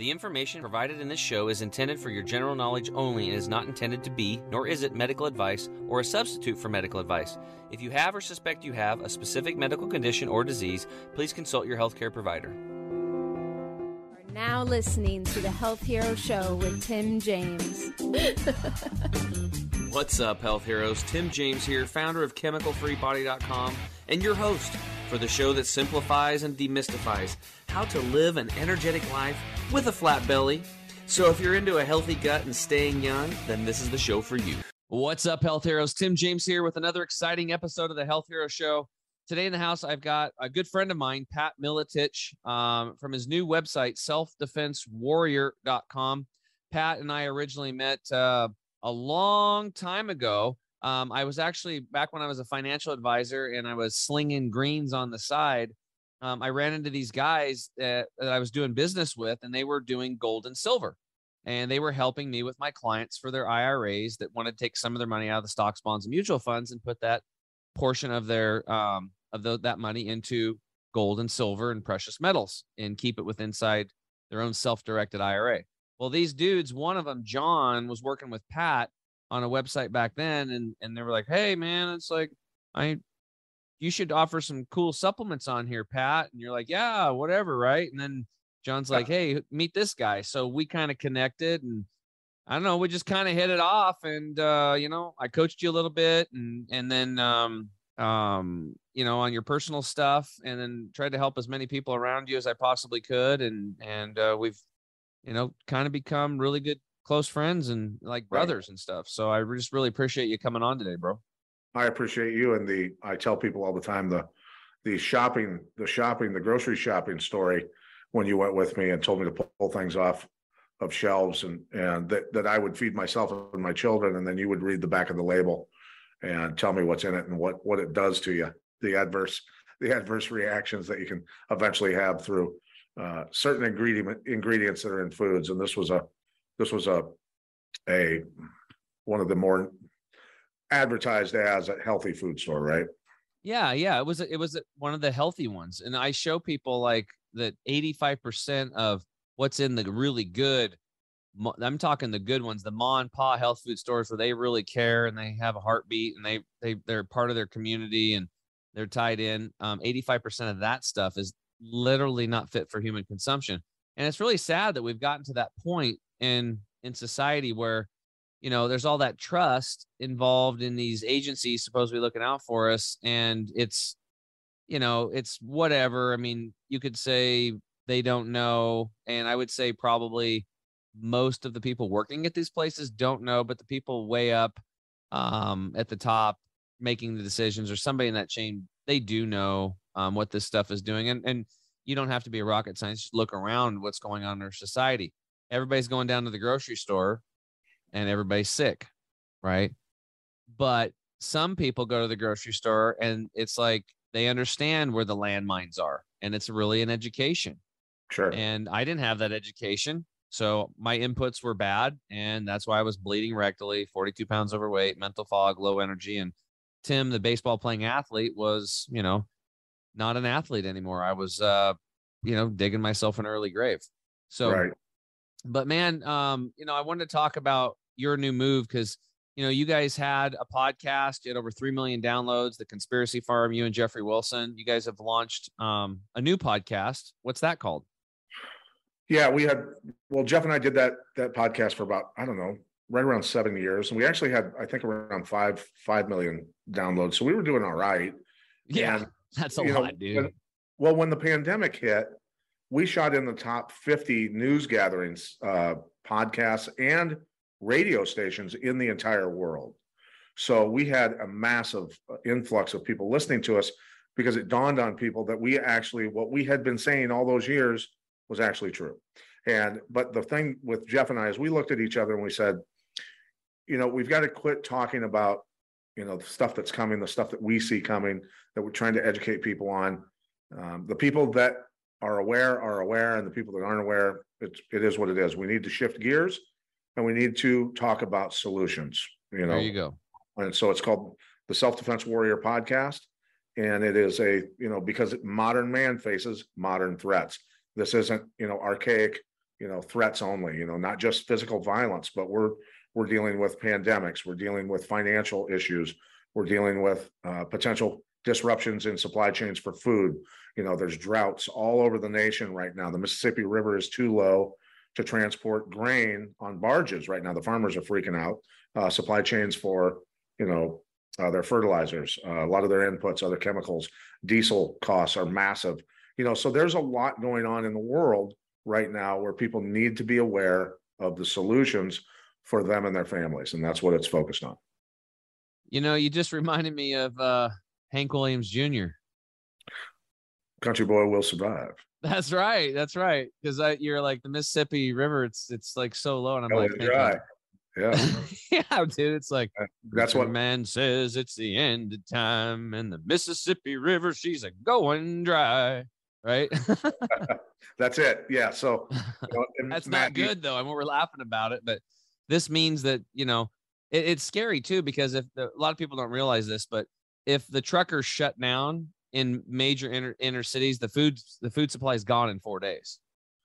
The information provided in this show is intended for your general knowledge only and is not intended to be, nor is it, medical advice or a substitute for medical advice. If you have or suspect you have a specific medical condition or disease, please consult your healthcare provider. Are now listening to the Health Hero Show with Tim James. What's up, health heroes? Tim James here, founder of ChemicalFreeBody.com, and your host for the show that simplifies and demystifies how to live an energetic life with a flat belly. So, if you're into a healthy gut and staying young, then this is the show for you. What's up, health heroes? Tim James here with another exciting episode of the Health Hero Show. Today in the house, I've got a good friend of mine, Pat Miletich, um, from his new website, selfdefensewarrior.com. Pat and I originally met uh, a long time ago. Um, I was actually back when I was a financial advisor and I was slinging greens on the side. Um, I ran into these guys that, that I was doing business with, and they were doing gold and silver. And they were helping me with my clients for their IRAs that wanted to take some of their money out of the stocks, bonds, and mutual funds and put that portion of their um, of the, that money into gold and silver and precious metals and keep it with inside their own self-directed IRA. Well, these dudes, one of them, John, was working with Pat on a website back then, and and they were like, "Hey, man, it's like I, you should offer some cool supplements on here, Pat." And you're like, "Yeah, whatever, right?" And then John's like, "Hey, meet this guy." So we kind of connected, and I don't know, we just kind of hit it off, and uh, you know, I coached you a little bit, and and then um um you know on your personal stuff, and then tried to help as many people around you as I possibly could, and and uh, we've you know kind of become really good close friends and like brothers right. and stuff. So I just really appreciate you coming on today, bro. I appreciate you and the I tell people all the time the the shopping, the shopping, the grocery shopping story when you went with me and told me to pull things off of shelves and and that, that I would feed myself and my children and then you would read the back of the label and tell me what's in it and what what it does to you. The adverse the adverse reactions that you can eventually have through uh, certain ingredient ingredients that are in foods. And this was a this was a a one of the more advertised as a healthy food store, right? Yeah, yeah. It was it was one of the healthy ones, and I show people like that. Eighty five percent of what's in the really good. I'm talking the good ones, the Ma and Pa health food stores where they really care and they have a heartbeat and they they they're part of their community and they're tied in. Um, 85% of that stuff is literally not fit for human consumption. And it's really sad that we've gotten to that point in in society where you know there's all that trust involved in these agencies supposedly looking out for us and it's you know it's whatever. I mean you could say they don't know and i would say probably most of the people working at these places don't know but the people way up um, at the top making the decisions or somebody in that chain they do know um, what this stuff is doing and and you don't have to be a rocket scientist just look around what's going on in our society. Everybody's going down to the grocery store and everybody's sick, right? But some people go to the grocery store and it's like they understand where the landmines are and it's really an education. Sure. And I didn't have that education. So my inputs were bad. And that's why I was bleeding rectally, 42 pounds overweight, mental fog, low energy. And Tim, the baseball playing athlete, was, you know, not an athlete anymore. I was, uh, you know, digging myself an early grave. So right but man, um, you know, I wanted to talk about your new move because you know you guys had a podcast, you had over three million downloads. The Conspiracy Farm, you and Jeffrey Wilson, you guys have launched um, a new podcast. What's that called? Yeah, we had. Well, Jeff and I did that that podcast for about I don't know, right around seven years, and we actually had I think around five five million downloads. So we were doing all right. Yeah, and, that's a lot, know, dude. When, well, when the pandemic hit, we shot in the top 50 news gatherings, uh, podcasts, and radio stations in the entire world. So we had a massive influx of people listening to us because it dawned on people that we actually, what we had been saying all those years was actually true. And, but the thing with Jeff and I is we looked at each other and we said, you know, we've got to quit talking about, you know, the stuff that's coming, the stuff that we see coming, that we're trying to educate people on. Um, the people that are aware are aware, and the people that aren't aware, it's it is what it is. We need to shift gears, and we need to talk about solutions. You know, there you go. And so it's called the Self Defense Warrior Podcast, and it is a you know because modern man faces modern threats. This isn't you know archaic you know, threats only, you know, not just physical violence, but we're, we're dealing with pandemics, we're dealing with financial issues, we're dealing with uh, potential disruptions in supply chains for food. You know, there's droughts all over the nation right now. The Mississippi River is too low to transport grain on barges right now. The farmers are freaking out. Uh, supply chains for, you know, uh, their fertilizers, uh, a lot of their inputs, other chemicals, diesel costs are massive. You know, so there's a lot going on in the world right now where people need to be aware of the solutions for them and their families, and that's what it's focused on. You know, you just reminded me of uh, Hank Williams Jr. Country boy will survive. That's right. That's right. Because you're like the Mississippi River. It's it's like so low, and I'm Hell, like, dry. Yeah, yeah, dude. It's like uh, that's what man says. It's the end of time, and the Mississippi River, she's a going dry. Right. that's it. Yeah. So you know, That's Matt, not you- good though. I mean, we're laughing about it, but this means that you know it, it's scary too because if the, a lot of people don't realize this, but if the truckers shut down in major inner, inner cities, the food the food supply is gone in four days.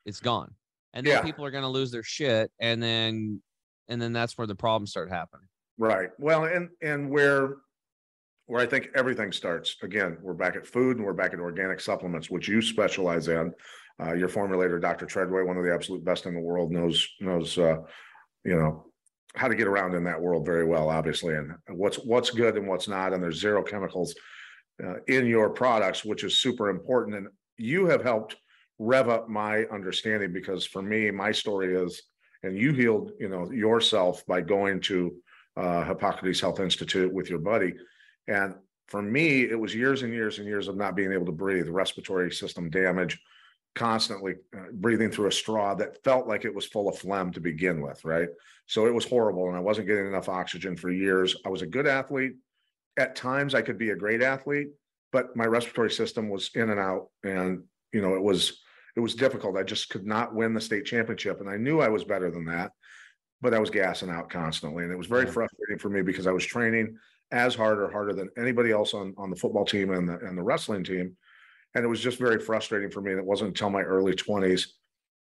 It's gone, and then Yeah. people are going to lose their shit, and then and then that's where the problems start happening. Right. Well, and and where where I think everything starts again, we're back at food and we're back at organic supplements, which you specialize in. Uh, your formulator, Dr. Treadway, one of the absolute best in the world, knows knows uh, you know how to get around in that world very well, obviously, and what's what's good and what's not. And there's zero chemicals uh, in your products, which is super important. And you have helped rev up my understanding because for me, my story is, and you healed, you know, yourself by going to uh, Hippocrates Health Institute with your buddy. And for me, it was years and years and years of not being able to breathe, respiratory system damage, constantly uh, breathing through a straw that felt like it was full of phlegm to begin with, right? So it was horrible. And I wasn't getting enough oxygen for years. I was a good athlete. At times, I could be a great athlete, but my respiratory system was in and out. And, you know, it was, it was difficult. I just could not win the state championship. And I knew I was better than that, but I was gassing out constantly. And it was very Yeah. frustrating for me because I was training as hard or harder than anybody else on, on the football team and the, and the wrestling team. And it was just very frustrating for me. And it wasn't until my early twenties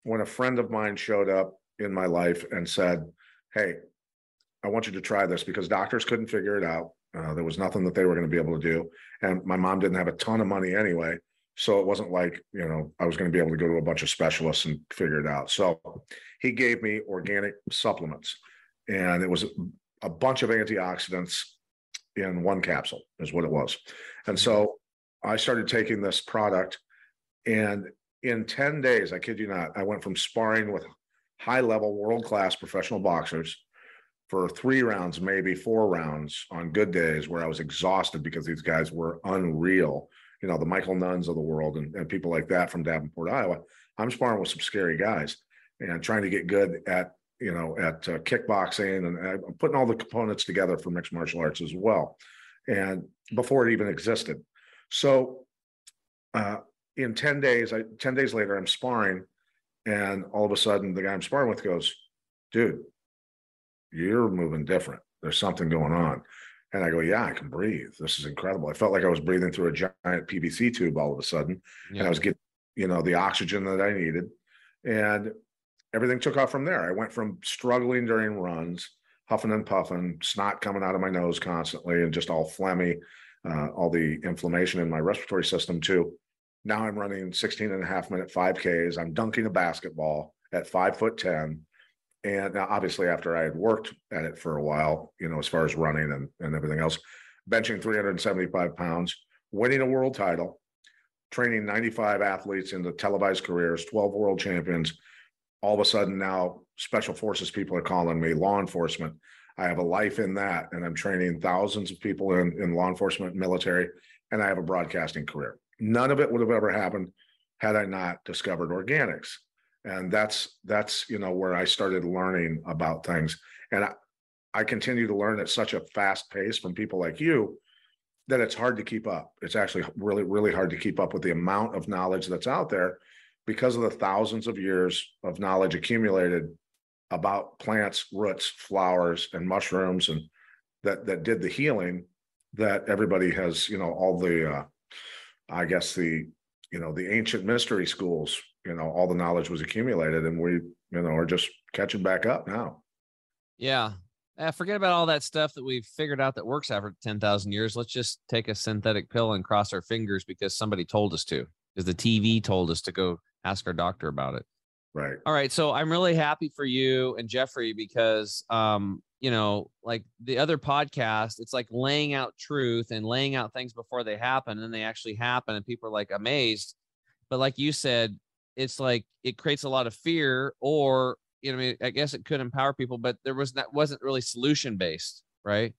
when a friend of mine showed up in my life and said, Hey, I want you to try this because doctors couldn't figure it out. Uh, there was nothing that they were going to be able to do. And my mom didn't have a ton of money anyway. So it wasn't like, you know, I was going to be able to go to a bunch of specialists and figure it out. So he gave me organic supplements and it was a bunch of antioxidants in one capsule is what it was. And so I started taking this product and in 10 days, I kid you not, I went from sparring with high level world class professional boxers for three rounds, maybe four rounds on good days where I was exhausted because these guys were unreal. You know, the Michael Nunns of the world and, and people like that from Davenport, Iowa. I'm sparring with some scary guys and trying to get good at, you know, at uh, kickboxing and I'm putting all the components together for mixed martial arts as well. And before it even existed. So uh, in 10 days, I 10 days later, I'm sparring, and all of a sudden the guy I'm sparring with goes, dude, you're moving different. There's something going on. And I go, yeah, I can breathe. This is incredible. I felt like I was breathing through a giant PVC tube all of a sudden. And I was getting, you know, the oxygen that I needed. And everything took off from there. I went from struggling during runs, huffing and puffing, snot coming out of my nose constantly, and just all phlegmy, uh, all the inflammation in my respiratory system too. Now I'm running 16 and a half minute 5Ks. I'm dunking a basketball at five foot 10. And obviously, after I had worked at it for a while, you know, as far as running and, and everything else, benching 375 pounds, winning a world title, training 95 athletes into televised careers, 12 world champions. All of a sudden, now special forces people are calling me, law enforcement. I have a life in that, and I'm training thousands of people in, in law enforcement, military, and I have a broadcasting career. None of it would have ever happened had I not discovered organics and that's that's you know where i started learning about things. And I, I continue to learn at such a fast pace from people like you that it's hard to keep up. It's actually really really hard to keep up with the amount of knowledge that's out there because of the thousands of years of knowledge accumulated about plants roots flowers and mushrooms and that that did the healing that everybody has you know all the uh i guess the you know, the ancient mystery schools, you know, all the knowledge was accumulated and we, you know, are just catching back up now. Yeah. Uh, forget about all that stuff that we've figured out that works after 10,000 years. Let's just take a synthetic pill and cross our fingers because somebody told us to, because the TV told us to go ask our doctor about it. Right. All right. So I'm really happy for you and Jeffrey because, um, you know, like the other podcast, it's like laying out truth and laying out things before they happen and then they actually happen and people are like amazed. But like you said, it's like it creates a lot of fear or, you know, I, mean, I guess it could empower people, but there was that wasn't really solution based. Right.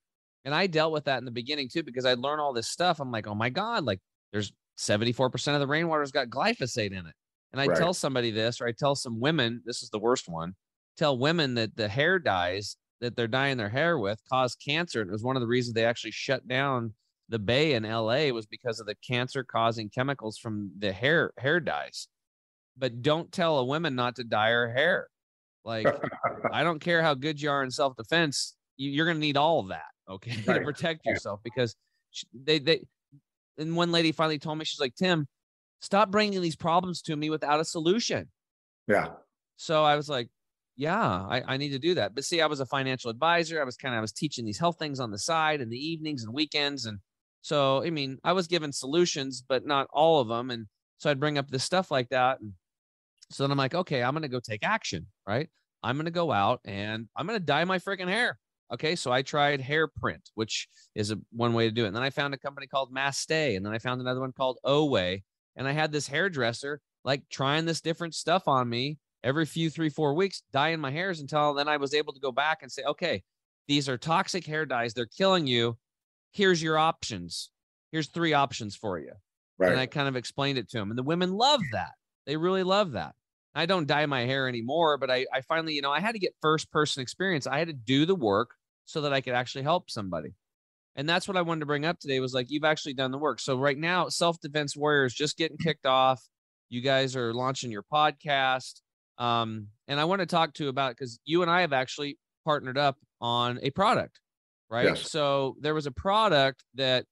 And I dealt with that in the beginning too, because I learned all this stuff. I'm like, oh my God, like there's 74% of the rainwater's got glyphosate in it. And I right. tell somebody this, or I tell some women, this is the worst one, tell women that the hair dyes that they're dyeing their hair with cause cancer. And it was one of the reasons they actually shut down the bay in LA was because of the cancer causing chemicals from the hair hair dyes. But don't tell a woman not to dye her hair. Like I don't care how good you are in self defense, you, are going to need all of that, okay, right. to protect yourself because they they. And one lady finally told me she's like Tim, stop bringing these problems to me without a solution. Yeah. So I was like, yeah, I, I need to do that. But see, I was a financial advisor. I was kind of I was teaching these health things on the side in the evenings and weekends. And so I mean, I was given solutions, but not all of them. And so I'd bring up this stuff like that. And so then I'm like, okay, I'm gonna go take action, right? I'm gonna go out and I'm gonna dye my freaking hair. Okay, so I tried hair print, which is a one way to do it. And then I found a company called Mastey, and then I found another one called Oway. And I had this hairdresser like trying this different stuff on me every few three, four weeks, dyeing my hairs until then I was able to go back and say, okay, these are toxic hair dyes. They're killing you. Here's your options. Here's three options for you. Right. And I kind of explained it to them. And the women love that. They really love that. I don't dye my hair anymore, but I, I finally, you know, I had to get first person experience. I had to do the work so that I could actually help somebody. And that's what I wanted to bring up today was like, you've actually done the work. So right now, Self Defense Warriors just getting kicked off. You guys are launching your podcast. Um, and I want to talk to you about because you and I have actually partnered up on a product, right? Yes. So there was a product that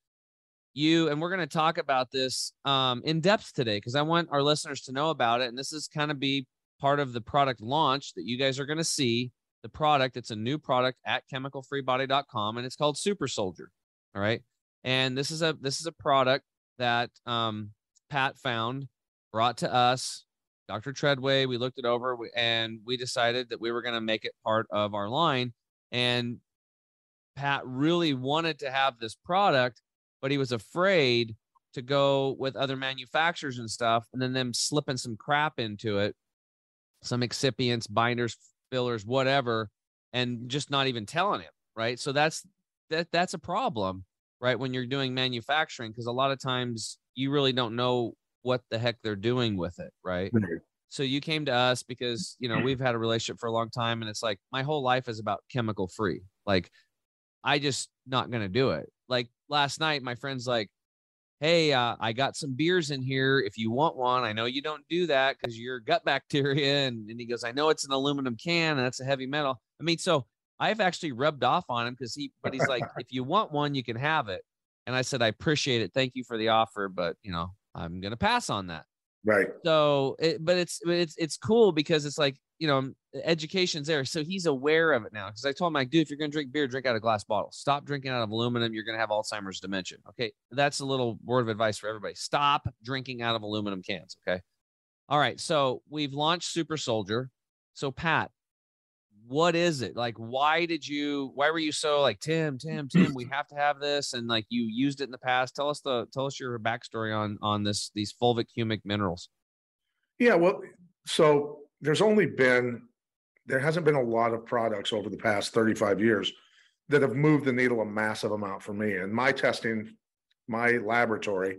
you and we're going to talk about this um, in depth today because I want our listeners to know about it. And this is kind of be part of the product launch that you guys are going to see. The product, it's a new product at chemicalfreebody.com and it's called Super Soldier. All right. And this is a this is a product that um, Pat found, brought to us, Dr. Treadway. We looked it over and we decided that we were going to make it part of our line. And Pat really wanted to have this product, but he was afraid to go with other manufacturers and stuff and then them slipping some crap into it, some excipients, binders, fillers, whatever, and just not even telling him. Right. So that's that that's a problem, right? When you're doing manufacturing, because a lot of times you really don't know what the heck they're doing with it, right? So you came to us because you know we've had a relationship for a long time, and it's like my whole life is about chemical free. Like I just not gonna do it. Like last night, my friend's like, "Hey, uh, I got some beers in here. If you want one, I know you don't do that because your gut bacteria." And, and he goes, "I know it's an aluminum can and that's a heavy metal." I mean, so I've actually rubbed off on him because he, but he's like, "If you want one, you can have it." And I said, "I appreciate it. Thank you for the offer, but you know, I'm gonna pass on that. Right. So, it, but it's it's it's cool because it's like you know education's there, so he's aware of it now. Because I told him like, dude, if you're gonna drink beer, drink out of glass bottle. Stop drinking out of aluminum. You're gonna have Alzheimer's dementia. Okay, that's a little word of advice for everybody. Stop drinking out of aluminum cans. Okay. All right. So we've launched Super Soldier. So Pat, what is it like why did you why were you so like tim tim tim we have to have this and like you used it in the past tell us the tell us your backstory on on this these fulvic humic minerals yeah well so there's only been there hasn't been a lot of products over the past 35 years that have moved the needle a massive amount for me and my testing my laboratory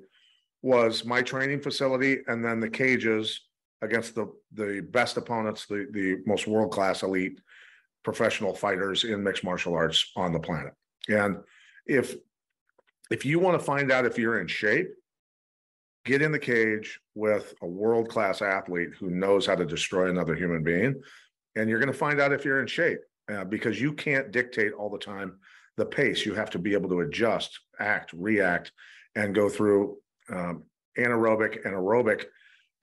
was my training facility and then the cages against the the best opponents the the most world class elite professional fighters in mixed martial arts on the planet. And if if you want to find out if you're in shape, get in the cage with a world class athlete who knows how to destroy another human being, and you're going to find out if you're in shape uh, because you can't dictate all the time the pace. You have to be able to adjust, act, react, and go through um, anaerobic and aerobic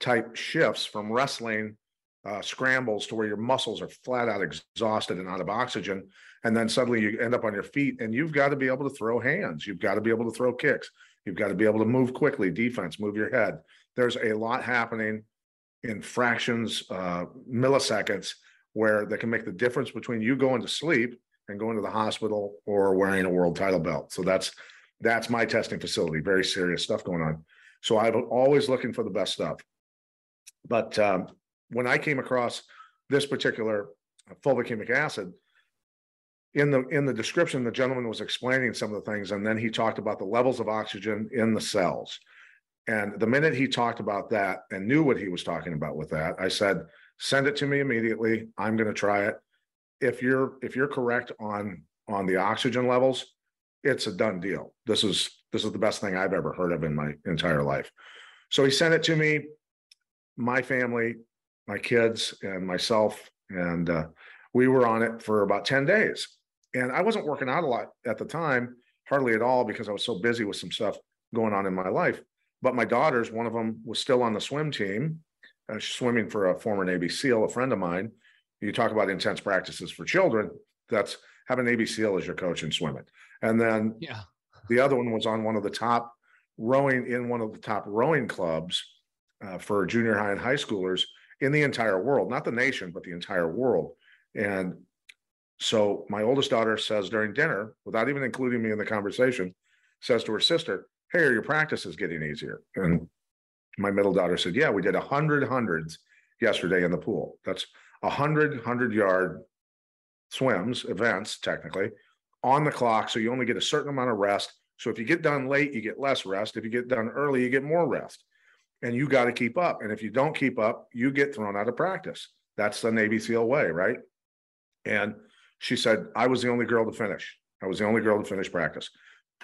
type shifts from wrestling uh, scrambles to where your muscles are flat out exhausted and out of oxygen. And then suddenly you end up on your feet and you've got to be able to throw hands. You've got to be able to throw kicks. You've got to be able to move quickly, defense, move your head. There's a lot happening in fractions, uh, milliseconds, where that can make the difference between you going to sleep and going to the hospital or wearing a world title belt. So that's that's my testing facility. Very serious stuff going on. So I'm always looking for the best stuff. But um, when I came across this particular fulvic acid, in the in the description, the gentleman was explaining some of the things, and then he talked about the levels of oxygen in the cells. And the minute he talked about that and knew what he was talking about with that, I said, "Send it to me immediately. I'm going to try it. If you're if you're correct on on the oxygen levels, it's a done deal. This is this is the best thing I've ever heard of in my entire life." So he sent it to me. My family, my kids, and myself, and uh, we were on it for about ten days and I wasn't working out a lot at the time, hardly at all, because I was so busy with some stuff going on in my life. But my daughters, one of them was still on the swim team, swimming for a former Navy SEAL, a friend of mine. You talk about intense practices for children. That's have a Navy SEAL as your coach in swimming. And then yeah, the other one was on one of the top rowing in one of the top rowing clubs uh, for junior high and high schoolers in the entire world, not the nation, but the entire world. And so my oldest daughter says during dinner, without even including me in the conversation, says to her sister, Hey, are your practices getting easier? And my middle daughter said, Yeah, we did a hundred hundreds yesterday in the pool. That's a hundred hundred yard swims, events, technically, on the clock. So you only get a certain amount of rest. So if you get done late, you get less rest. If you get done early, you get more rest. And you got to keep up. And if you don't keep up, you get thrown out of practice. That's the Navy SEAL way, right? And she said, I was the only girl to finish. I was the only girl to finish practice.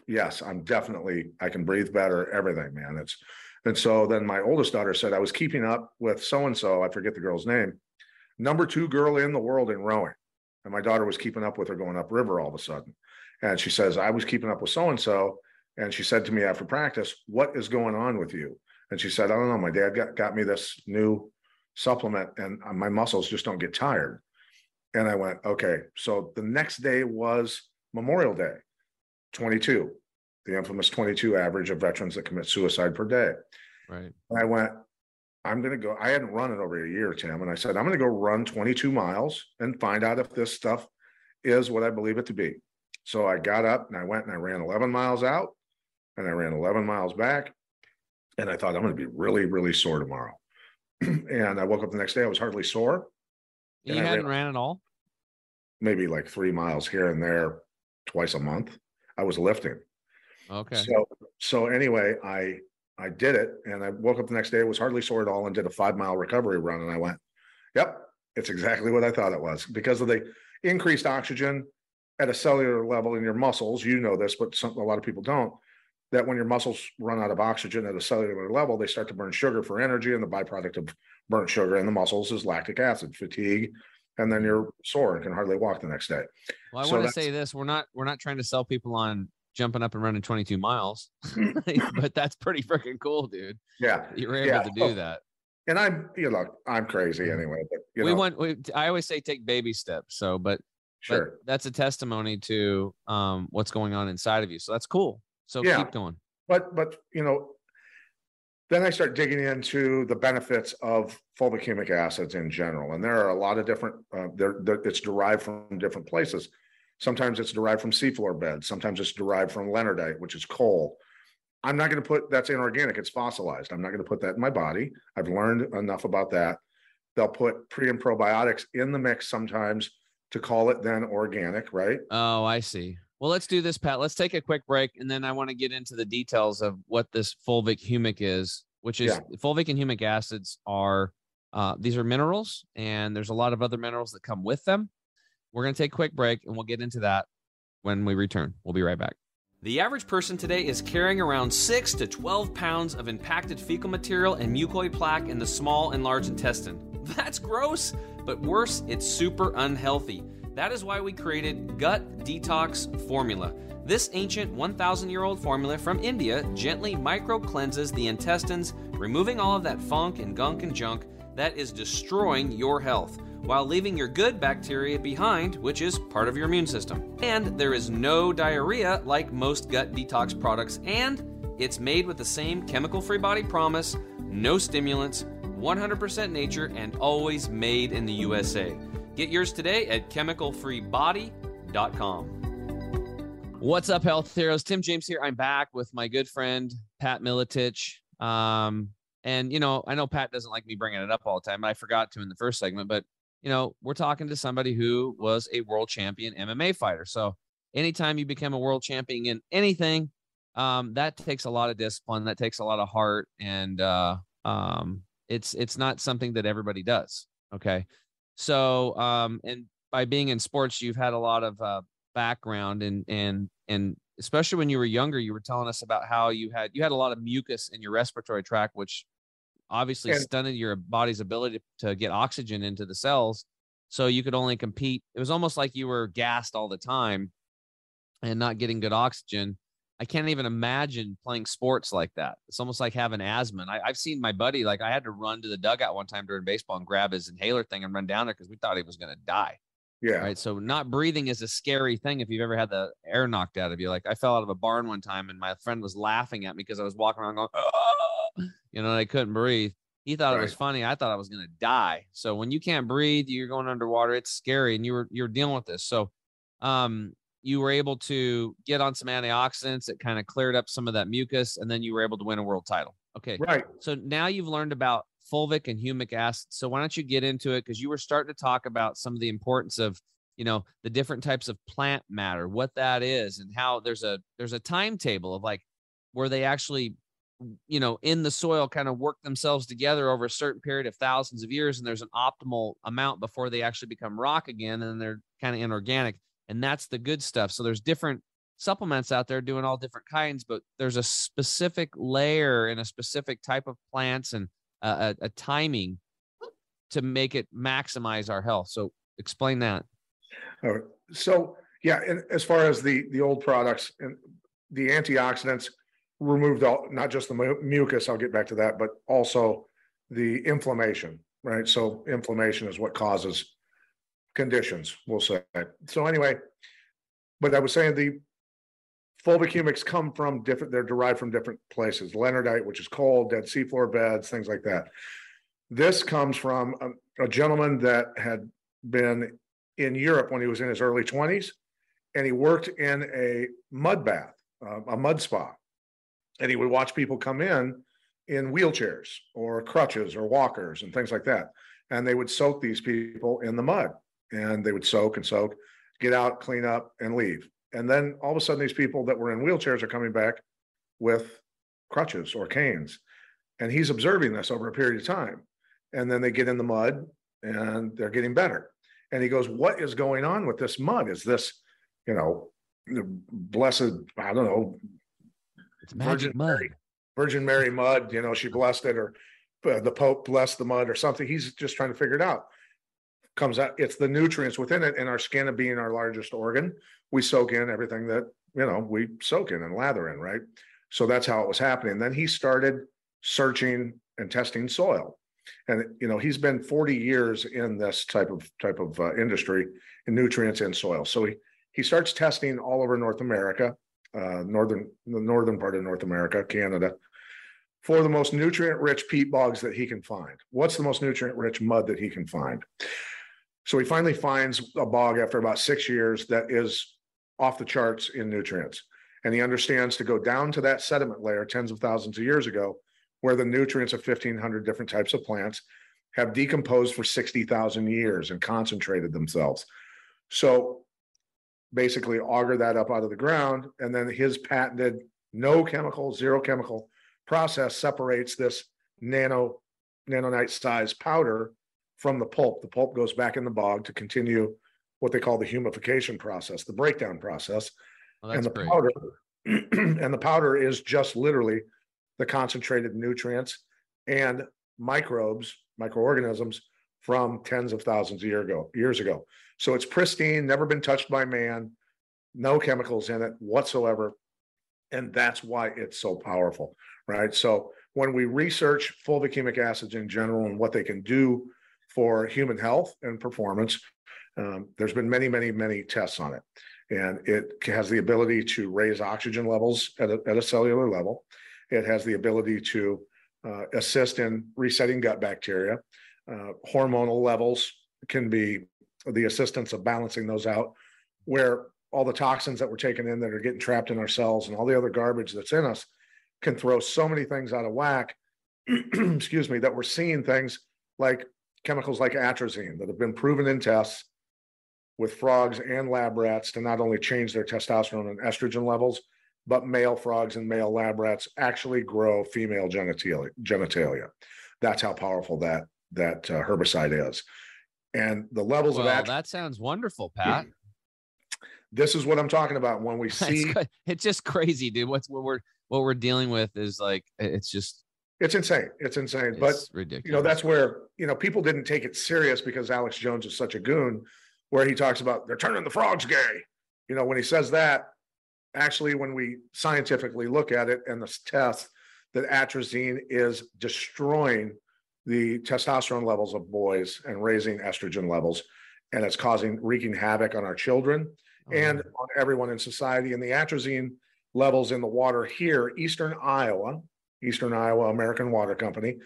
Yes, I'm definitely, I can breathe better, everything, man. It's, and so then my oldest daughter said, I was keeping up with so and so, I forget the girl's name, number two girl in the world in rowing. And my daughter was keeping up with her going upriver all of a sudden. And she says, I was keeping up with so and so. And she said to me after practice, What is going on with you? And she said, I don't know. My dad got, got me this new supplement and uh, my muscles just don't get tired. And I went, okay. So the next day was Memorial Day, 22, the infamous 22 average of veterans that commit suicide per day. Right. And I went, I'm going to go. I hadn't run it over a year, Tim. And I said, I'm going to go run 22 miles and find out if this stuff is what I believe it to be. So I got up and I went and I ran 11 miles out and I ran 11 miles back. And I thought, I'm going to be really, really sore tomorrow. and I woke up the next day, I was hardly sore. You hadn't ran, ran at all? Maybe like three miles here and there twice a month. I was lifting. Okay. So so anyway, I I did it and I woke up the next day, it was hardly sore at all, and did a five mile recovery run. And I went, Yep, it's exactly what I thought it was because of the increased oxygen at a cellular level in your muscles. You know this, but some, a lot of people don't. That when your muscles run out of oxygen at a cellular level, they start to burn sugar for energy, and the byproduct of burnt sugar in the muscles is lactic acid, fatigue, and then you're sore and can hardly walk the next day. Well, I so want to say this: we're not we're not trying to sell people on jumping up and running 22 miles, but that's pretty freaking cool, dude. Yeah, you were able yeah. to do oh, that. And I'm, you know, I'm crazy anyway. But we know. want. We, I always say take baby steps. So, but sure, but that's a testimony to um what's going on inside of you. So that's cool. So yeah. keep going. But but you know, then I start digging into the benefits of fulvic humic acids in general, and there are a lot of different. Uh, they're, they're, it's derived from different places. Sometimes it's derived from seafloor beds. Sometimes it's derived from leonardite, which is coal. I'm not going to put that's inorganic. It's fossilized. I'm not going to put that in my body. I've learned enough about that. They'll put pre and probiotics in the mix sometimes to call it then organic, right? Oh, I see. Well, let's do this, Pat. Let's take a quick break, and then I want to get into the details of what this fulvic humic is, which is yeah. fulvic and humic acids are uh, these are minerals, and there's a lot of other minerals that come with them. We're going to take a quick break, and we'll get into that when we return. We'll be right back. The average person today is carrying around 6 to 12 pounds of impacted fecal material and mucoid plaque in the small and large intestine. That's gross, but worse, it's super unhealthy. That is why we created Gut Detox Formula. This ancient 1,000 year old formula from India gently micro cleanses the intestines, removing all of that funk and gunk and junk that is destroying your health while leaving your good bacteria behind, which is part of your immune system. And there is no diarrhea like most gut detox products, and it's made with the same chemical free body promise, no stimulants, 100% nature, and always made in the USA. Get yours today at chemicalfreebody.com. What's up, health heroes? Tim James here. I'm back with my good friend Pat Miletich. Um, and you know, I know Pat doesn't like me bringing it up all the time. I forgot to in the first segment, but you know, we're talking to somebody who was a world champion MMA fighter. So anytime you become a world champion in anything, um, that takes a lot of discipline. That takes a lot of heart, and uh, um, it's it's not something that everybody does. Okay, so um, and by being in sports, you've had a lot of uh, background and and and especially when you were younger you were telling us about how you had you had a lot of mucus in your respiratory tract which obviously stunted your body's ability to, get oxygen into the cells so you could only compete it was almost like you were gassed all the time and not getting good oxygen i can't even imagine playing sports like that it's almost like having asthma and I, i've seen my buddy like i had to run to the dugout one time during baseball and grab his inhaler thing and run down there because we thought he was going to die yeah. Right. So not breathing is a scary thing if you've ever had the air knocked out of you. Like I fell out of a barn one time and my friend was laughing at me because I was walking around going, oh! You know, I couldn't breathe. He thought right. it was funny. I thought I was going to die. So when you can't breathe, you're going underwater. It's scary, and you were you're dealing with this. So, um, you were able to get on some antioxidants. It kind of cleared up some of that mucus, and then you were able to win a world title. Okay, right. So now you've learned about fulvic and humic acid. So why don't you get into it? Because you were starting to talk about some of the importance of you know the different types of plant matter, what that is, and how there's a there's a timetable of like where they actually you know in the soil kind of work themselves together over a certain period of thousands of years and there's an optimal amount before they actually become rock again and they're kind of inorganic and that's the good stuff so there's different supplements out there doing all different kinds but there's a specific layer and a specific type of plants and a, a timing to make it maximize our health. So explain that. All right. So yeah, and as far as the the old products and the antioxidants removed all not just the mucus, I'll get back to that, but also the inflammation, right? So inflammation is what causes conditions, we'll say. So anyway, but I was saying the fulvic humics come from different, they're derived from different places. Leonardite, which is cold, dead seafloor beds, things like that. This comes from a, a gentleman that had been in Europe when he was in his early 20s, and he worked in a mud bath, uh, a mud spa. And he would watch people come in in wheelchairs or crutches or walkers and things like that. And they would soak these people in the mud and they would soak and soak, get out, clean up, and leave. And then all of a sudden, these people that were in wheelchairs are coming back with crutches or canes. And he's observing this over a period of time. And then they get in the mud and they're getting better. And he goes, What is going on with this mud? Is this, you know, blessed, I don't know, it's magic Virgin mud. Mary, Virgin Mary mud, you know, she blessed it, or uh, the Pope blessed the mud, or something. He's just trying to figure it out. Comes out it's the nutrients within it and our skin being our largest organ. We soak in everything that you know we soak in and lather in right? So that's how it was happening. Then he started searching and testing soil. And you know he's been 40 years in this type of type of uh, industry in nutrients in soil. So he he starts testing all over north america uh, northern the northern part of north america canada for the most nutrient rich peat bogs that he can find what's the most nutrient rich mud that he can find so he finally finds a bog after about six years that is off the charts in nutrients. And he understands to go down to that sediment layer tens of thousands of years ago, where the nutrients of 1,500 different types of plants have decomposed for 60,000 years and concentrated themselves. So basically, auger that up out of the ground. And then his patented no chemical, zero chemical process separates this nano nanonite size powder from the pulp. The pulp goes back in the bog to continue what they call the humification process, the breakdown process. Well, and the great. powder and the powder is just literally the concentrated nutrients and microbes, microorganisms from tens of thousands of year ago, years ago. So it's pristine, never been touched by man. no chemicals in it whatsoever. And that's why it's so powerful, right? So when we research fulvic acids in general and what they can do for human health and performance, um, there's been many, many, many tests on it. And it has the ability to raise oxygen levels at a, at a cellular level. It has the ability to uh, assist in resetting gut bacteria. Uh, hormonal levels can be the assistance of balancing those out, where all the toxins that we're taking in that are getting trapped in our cells and all the other garbage that's in us can throw so many things out of whack. excuse me, that we're seeing things like chemicals like atrazine that have been proven in tests with frogs and lab rats to not only change their testosterone and estrogen levels, but male frogs and male lab rats actually grow female genitalia. genitalia. That's how powerful that that uh, herbicide is. And the levels well, of atrazine. that sounds wonderful, Pat. This is what I'm talking about when we see. It's just crazy, dude. What's what we're what we're dealing with is like it's just it's insane. It's insane. it's but ridiculous. you know that's where you know people didn't take it serious because Alex Jones is such a goon, where he talks about they're turning the frogs gay. You know when he says that, actually when we scientifically look at it and the test that atrazine is destroying the testosterone levels of boys and raising estrogen levels and it's causing wreaking havoc on our children oh, and on everyone in society. And the atrazine levels in the water here eastern iowa eastern iowa american water company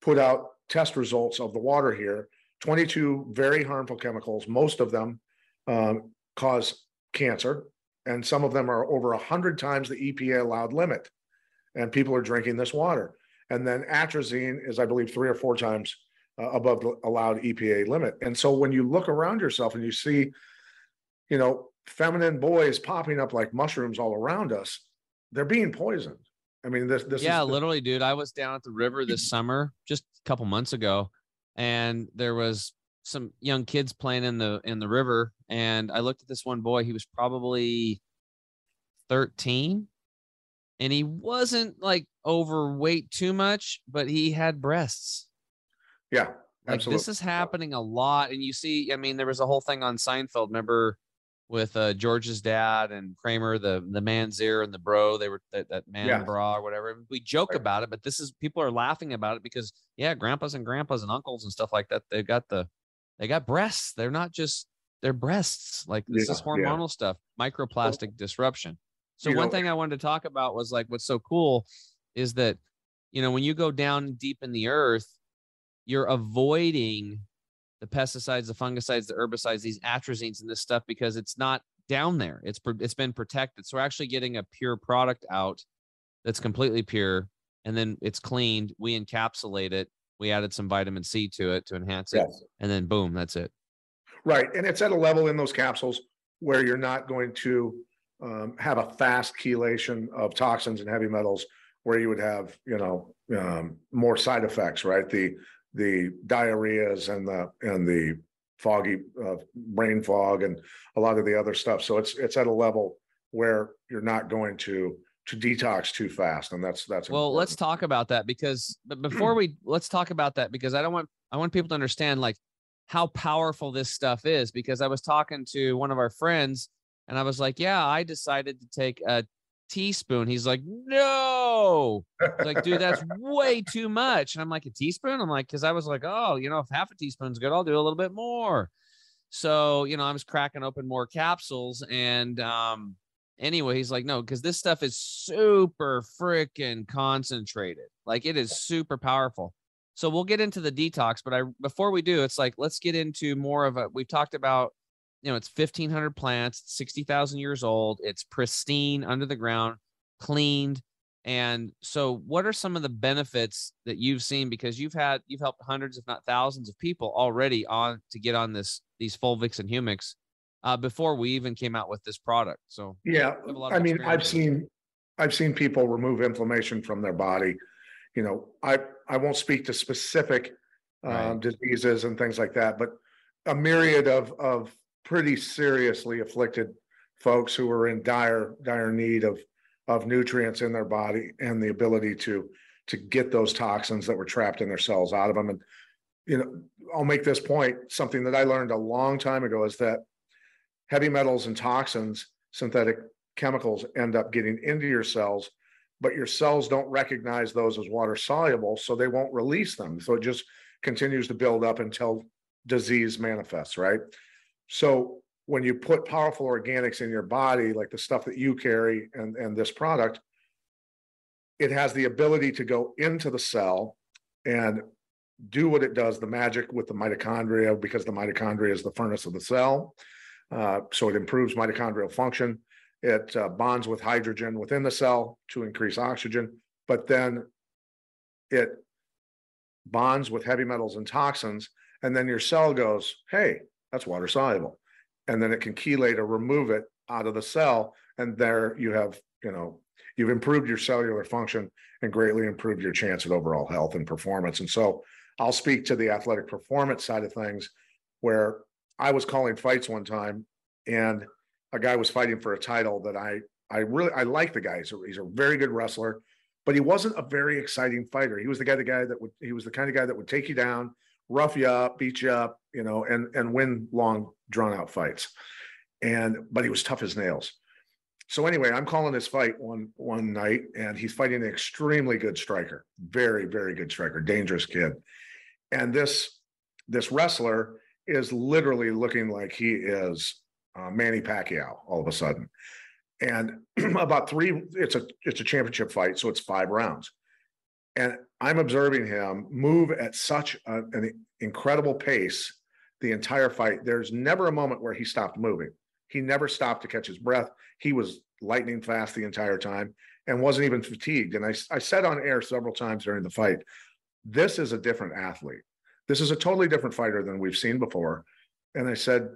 put out test results of the water here. 22 very harmful chemicals most of them um, cause cancer and some of them are over 100 times the epa allowed limit. And people are drinking this water and then atrazine is, I believe, three or four times uh, above the allowed EPA limit. And so when you look around yourself and you see, you know, feminine boys popping up like mushrooms all around us, they're being poisoned. I mean, this, this yeah, is literally, dude. I was down at the river this summer, just a couple months ago, and there was some young kids playing in the in the river, and I looked at this one boy. He was probably thirteen, and he wasn't like overweight too much, but he had breasts. Yeah, like this is happening a lot, and you see, I mean, there was a whole thing on Seinfeld. Remember with uh, George's dad and Kramer, the the man's ear and the bro. They were that, that man yeah. bra or whatever. We joke right. about it, but this is people are laughing about it because yeah, grandpas and grandpas and uncles and stuff like that. They've got the they got breasts. They're not just their breasts. Like this yeah, is hormonal yeah. stuff, microplastic disruption. So one know, thing I wanted to talk about was like what's so cool is that you know when you go down deep in the earth, you're avoiding the pesticides, the fungicides, the herbicides, these atrazines and this stuff because it's not down there. It's it's been protected. So we're actually getting a pure product out that's completely pure, and then it's cleaned. We encapsulate it. We added some vitamin C to it to enhance it, yes. and then boom, that's it. Right, and it's at a level in those capsules where you're not going to um, have a fast chelation of toxins and heavy metals where you would have you know um, more side effects right the the diarrheas and the and the foggy uh, brain fog and a lot of the other stuff so it's it's at a level where you're not going to to detox too fast and that's that's well important. let's talk about that because but before we let's talk about that because i don't want i want people to understand like how powerful this stuff is because i was talking to one of our friends and I was like, yeah, I decided to take a teaspoon. He's like, no. like, dude, that's way too much. And I'm like, a teaspoon? I'm like, because I was like, oh, you know, if half a teaspoon's good, I'll do a little bit more. So, you know, I was cracking open more capsules. And um, anyway, he's like, no, because this stuff is super freaking concentrated. Like it is super powerful. So we'll get into the detox, but I before we do, it's like let's get into more of a we've talked about you know, it's 1,500 plants, 60,000 years old. It's pristine under the ground, cleaned. And so, what are some of the benefits that you've seen? Because you've had, you've helped hundreds, if not thousands, of people already on to get on this these Fulvics and Humics uh, before we even came out with this product. So, yeah, I mean, I've seen, I've seen people remove inflammation from their body. You know, I I won't speak to specific um, right. diseases and things like that, but a myriad of of pretty seriously afflicted folks who are in dire dire need of of nutrients in their body and the ability to to get those toxins that were trapped in their cells out of them and you know i'll make this point something that i learned a long time ago is that heavy metals and toxins synthetic chemicals end up getting into your cells, but your cells don't recognize those as water soluble, so they won't release them. So it just continues to build up until disease manifests, right? So when you put powerful organics in your body, like the stuff that you carry and, and this product, it has the ability to go into the cell and do what it does, the magic with the mitochondria, because the mitochondria is the furnace of the cell. Uh, so it improves mitochondrial function. It uh, bonds with hydrogen within the cell to increase oxygen, but then it bonds with heavy metals and toxins. And then your cell goes, hey, that's water soluble. And then it can chelate or remove it out of the cell. And there you have, you know, you've improved your cellular function and greatly improved your chance at overall health and performance. And so I'll speak to the athletic performance side of things where I was calling fights one time and a guy was fighting for a title that I I really I like the guy. He's a, he's a very good wrestler, but he wasn't a very exciting fighter. He was the guy the guy that would he was the kind of guy that would take you down, rough you up, beat you up, you know, and and win long drawn out fights. And but he was tough as nails. So anyway, I'm calling this fight one one night, and he's fighting an extremely good striker, very very good striker, dangerous kid. And this this wrestler is literally looking like he is uh, Manny Pacquiao all of a sudden. And about three, it's a it's a championship fight, so it's five rounds. And I'm observing him move at such a, an incredible pace the entire fight. There's never a moment where he stopped moving. He never stopped to catch his breath. He was lightning fast the entire time and wasn't even fatigued. And I, I said on air several times during the fight, this is a different athlete. This is a totally different fighter than we've seen before. And I said,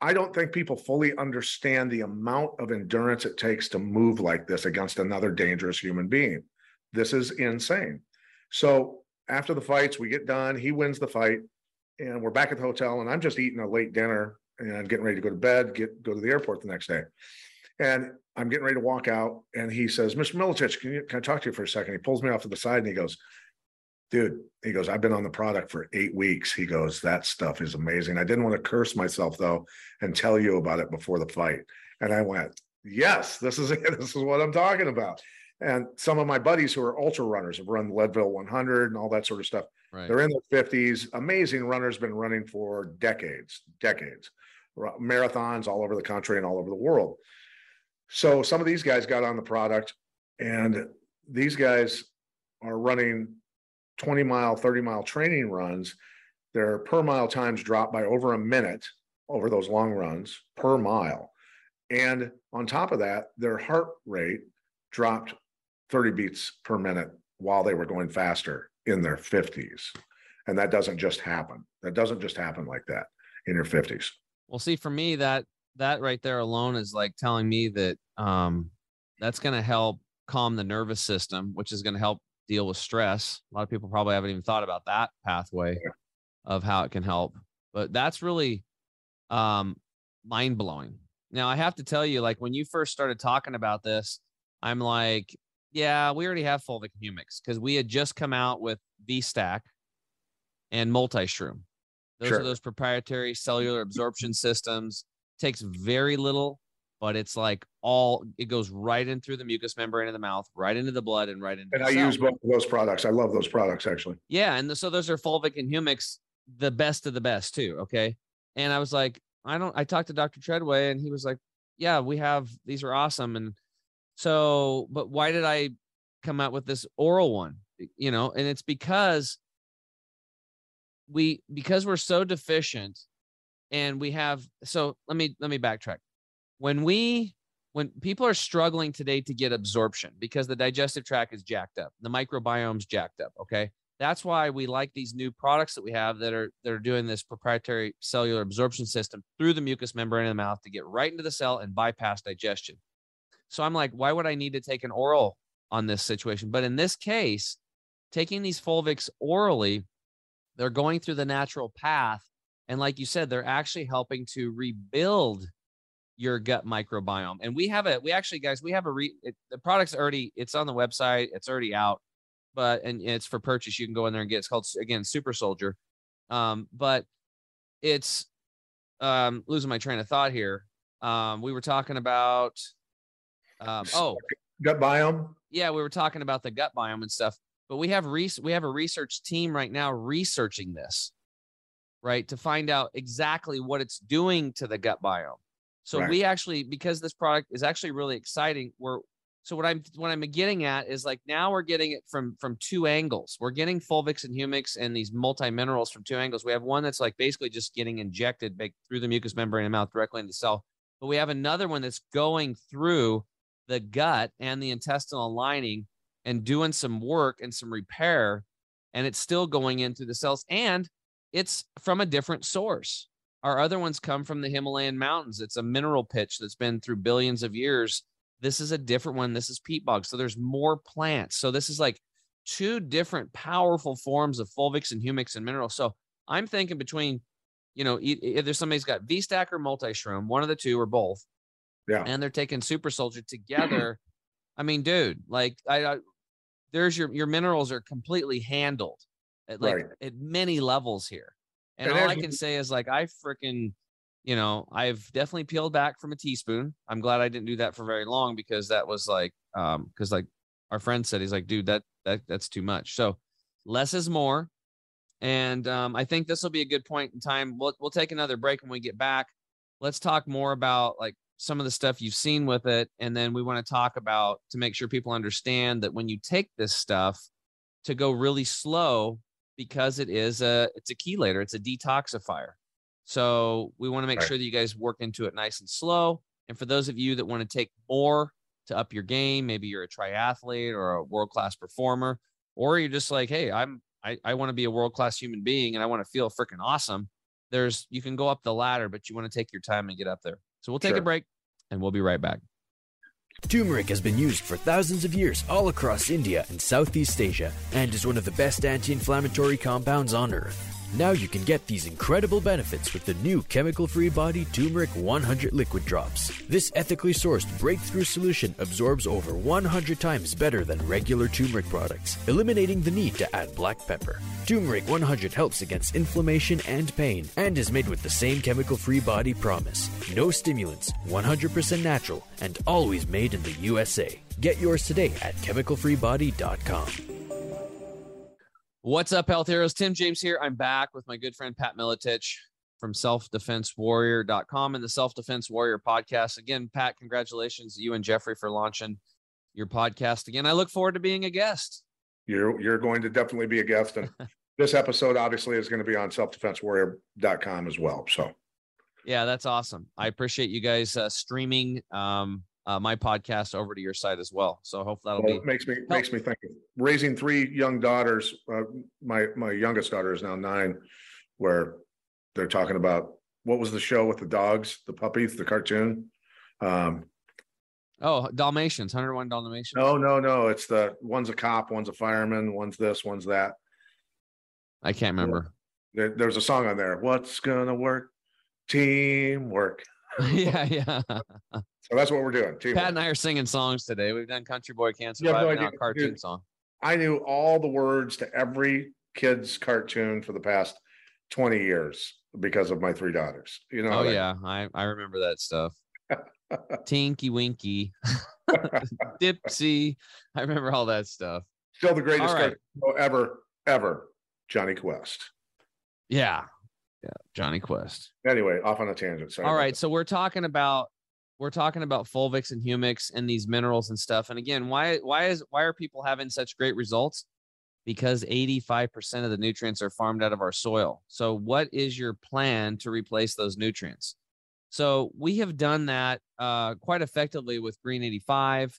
I don't think people fully understand the amount of endurance it takes to move like this against another dangerous human being. This is insane. So after the fights, we get done. He wins the fight, and we're back at the hotel. And I'm just eating a late dinner and getting ready to go to bed, get go to the airport the next day. And I'm getting ready to walk out, and he says, "Mr. Miletich, can you can I talk to you for a second? He pulls me off to the side and he goes, dude, he goes, I've been on the product for eight weeks. He goes, that stuff is amazing. I didn't want to curse myself though and tell you about it before the fight. And I went, yes, this is it. This is what I'm talking about. And some of my buddies who are ultra runners have run Leadville 100 and all that sort of stuff. Right. They're in their 50s. Amazing runners, been running for decades, decades, marathons all over the country and all over the world. So some of these guys got on the product, and these guys are running 20 mile, 30 mile training runs, their per mile times drop by over a minute over those long runs per mile. And on top of that, their heart rate dropped 30 beats per minute while they were going faster in their 50s. And that doesn't just happen. That doesn't just happen like that in your 50s. Well, see, for me, that that right there alone is like telling me that um that's going to help calm the nervous system, which is going to help deal with stress. A lot of people probably haven't even thought about that pathway yeah. of how it can help. But that's really um, mind blowing. Now, I have to tell you, like when you first started talking about this, I'm like, yeah, we already have fulvic humics because we had just come out with V Stack and multi shroom. Those sure. are those proprietary cellular absorption systems. Takes very little but it's like all it goes right in through the mucous membrane of the mouth, right into the blood, and right into. And I use both of those products. I love those products actually. Yeah, and the, so those are fulvic and humics, the best of the best too. Okay, and I was like, I don't. I talked to Dr. Treadway, and he was like, Yeah, we have these are awesome, and so, but why did I come out with this oral one? You know, and it's because we because we're so deficient and we have so let me let me backtrack when we when people are struggling today to get absorption because the digestive tract is jacked up, the microbiome's jacked up. Okay. That's why we like these new products that we have that are that are doing this proprietary cellular absorption system through the mucous membrane of the mouth to get right into the cell and bypass digestion. So I'm like, why would I need to take an oral on this situation? But in this case, taking these fulvics orally, they're going through the natural path. And like you said, they're actually helping to rebuild your gut microbiome. And we have a, we actually, guys, we have a re, it, the product's already, it's on the website, it's already out, but, and it's for purchase. You can go in there and get, it's called, again, Super Soldier. Um, but it's, um, losing my train of thought here. Um, we were talking about. Um, oh, Gut biome. yeah, we were talking about the gut biome and stuff. But we have re- we have a research team right now researching this, right, to find out exactly what it's doing to the gut biome. So Right. we actually, because this product is actually really exciting, we're so what I'm what I'm getting at is like now we're getting it from from two angles. We're getting fulvics and humics and these multi minerals from two angles. We have one that's like basically just getting injected through the mucous membrane and mouth directly into the cell, but we have another one that's going through the gut and the intestinal lining and doing some work and some repair, and it's still going in through the cells and it's from a different source. Our other ones come from the Himalayan mountains. It's a mineral pitch that's been through billions of years. This is a different one. This is peat bog. So there's more plants. So this is like two different powerful forms of fulvics and humics and minerals. So I'm thinking between, you know, either somebody's got V stack or multi shroom, one of the two or both, Yeah. and they're taking super soldier together. I mean, dude, like I, I there's your your minerals are completely handled at like Right. at many levels here. And, And all I can say is like I freaking, you know, I've definitely peeled back from a teaspoon. I'm glad I didn't do that for very long because that was like um because like our friend said he's like, dude, that that that's too much. So less is more. And um, I think this will be a good point in time. We'll we'll take another break when we get back. Let's talk more about like some of the stuff you've seen with it, and then we want to talk about to make sure people understand that when you take this stuff to go really slow because it is a it's a chelator, it's a detoxifier. So we want to make Right. sure that you guys work into it nice and slow. And for those of you that want to take more to up your game, maybe you're a triathlete or a world class performer, or you're just like, hey, I'm I, I want to be a world class human being and I want to feel freaking awesome. There's you can go up the ladder, but you want to take your time and get up there. So we'll take a break and we'll be right back. Turmeric has been used for thousands of years all across India and Southeast Asia and is one of the best anti inflammatory compounds on earth. Now you can get these incredible benefits with the new chemical free body Turmeric 100 liquid drops. This ethically sourced breakthrough solution absorbs over 100 times better than regular turmeric products, eliminating the need to add black pepper. Turmeric 100 helps against inflammation and pain and is made with the same chemical free body promise. No stimulants, 100% natural, and always made in the USA. Get yours today at chemicalfreebody.com. What's up, health heroes? Tim James here. I'm back with my good friend Pat Miletich from selfdefensewarrior.com and the Self Defense Warrior podcast. Again, Pat, congratulations to you and Jeffrey for launching your podcast again. I look forward to being a guest. You're you're going to definitely be a guest, and this episode obviously is going to be on selfdefensewarrior.com as well. So Yeah, that's awesome. I appreciate you guys uh, streaming um, uh, my podcast over to your site as well. So hopefully that'll well, be makes me makes me think. Raising three young daughters. Uh, my my youngest daughter is now nine, where they're talking about what was the show with the dogs, the puppies, the cartoon. Um, oh Dalmatians, 101 Dalmatians. no, no, no. It's the one's a cop, one's a fireman, one's this, one's that. I can't remember. There, there's a song on there. What's gonna work? Teamwork. yeah, yeah. So that's what we're doing. Teamwork. Pat and I are singing songs today. We've done Country Boy You have no Survive, now cartoon dude. song. I knew all the words to every kid's cartoon for the past 20 years because of my three daughters. You know, Oh yeah, I I remember that stuff. Tinky Winky, Dipsy. I remember all that stuff. still the greatest right. ever, ever, Jonny Quest. Yeah, yeah. Jonny Quest. Anyway, off on a tangent. Sorry All right, about so we're talking about we're talking about fulvics and humics and these minerals and stuff. And again, why why is why are people having such great results? Because 85% of the nutrients are farmed out of our soil. So what is your plan to replace those nutrients? So we have done that uh, quite effectively with Green 85,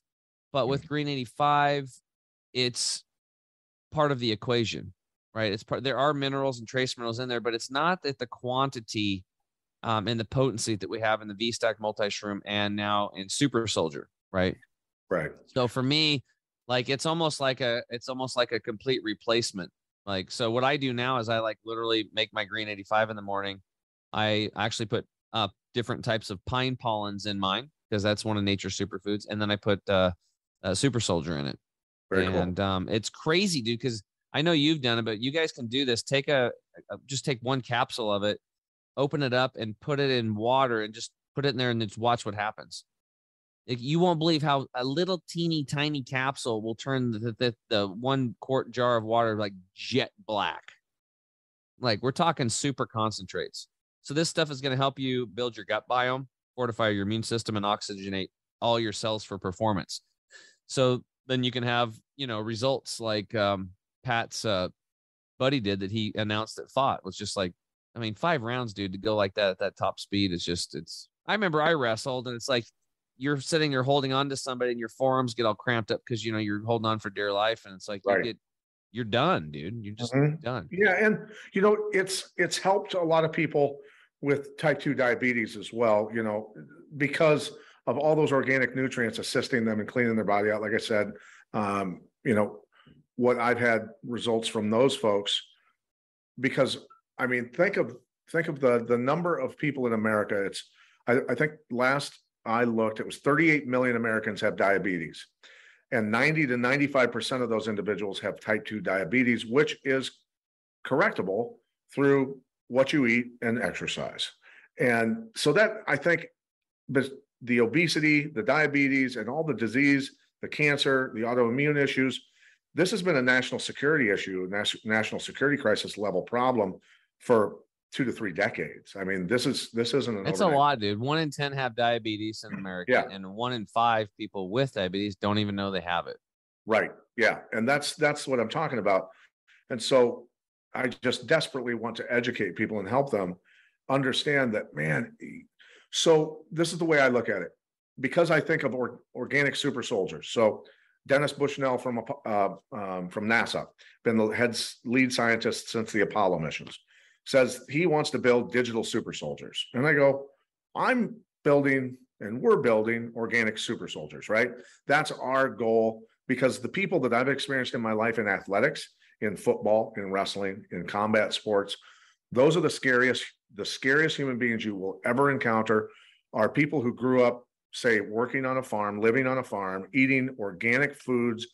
but with Green 85, it's part of the equation, right? It's part. There are minerals and trace minerals in there, but it's not that the quantity um, and the potency that we have in the V Stack multi shroom and now in Super Soldier, right? Right. So for me, like it's almost like a it's almost like a complete replacement. Like so, what I do now is I like literally make my green 85 in the morning. I actually put uh, different types of pine pollens in mine because that's one of nature's superfoods, and then I put uh, uh, Super Soldier in it Very and um, it's crazy, dude. Because I know you've done it, but you guys can do this. Take a, a just take one capsule of it, open it up, and put it in water, and just put it in there and just watch what happens. You won't believe how a little teeny tiny capsule will turn the, the, the one quart jar of water like jet black. Like we're talking super concentrates. So this stuff is going to help you build your gut biome, fortify your immune system, and oxygenate all your cells for performance. So then you can have you know results like um, Pat's uh, buddy did that he announced that fought was just like I mean five rounds, dude, to go like that at that top speed is just it's. I remember I wrestled and it's like you're sitting there holding on to somebody and your forearms get all cramped up because you know you're holding on for dear life and it's like right. you get you're done, dude. You're just mm-hmm. done. Yeah, and you know it's it's helped a lot of people with type 2 diabetes as well, you know, because of all those organic nutrients assisting them and cleaning their body out. Like I said, um, you know, what I've had results from those folks, because I mean, think of think of the the number of people in America. It's I, I think last I looked, it was 38 million Americans have diabetes, and 90 to 95 percent of those individuals have type 2 diabetes, which is correctable through what you eat and exercise. And so that I think but the obesity, the diabetes, and all the disease, the cancer, the autoimmune issues, this has been a national security issue, national security crisis level problem for two to three decades. I mean, this is this isn't an it's overnight. a lot, dude. One in ten have diabetes in America, yeah. and one in five people with diabetes don't even know they have it. Right. Yeah, and that's that's what I'm talking about. And so I just desperately want to educate people and help them understand that, man. So this is the way I look at it because I think of or, organic super soldiers. So Dennis Bushnell from uh, um, from NASA, been the head lead scientist since the Apollo missions, says he wants to build digital super soldiers. And I go, I'm building and we're building organic super soldiers, right? That's our goal because the people that I've experienced in my life in athletics in football, in wrestling, in combat sports. Those are the scariest, the scariest human beings you will ever encounter are people who grew up, say, working on a farm, living on a farm, eating organic foods,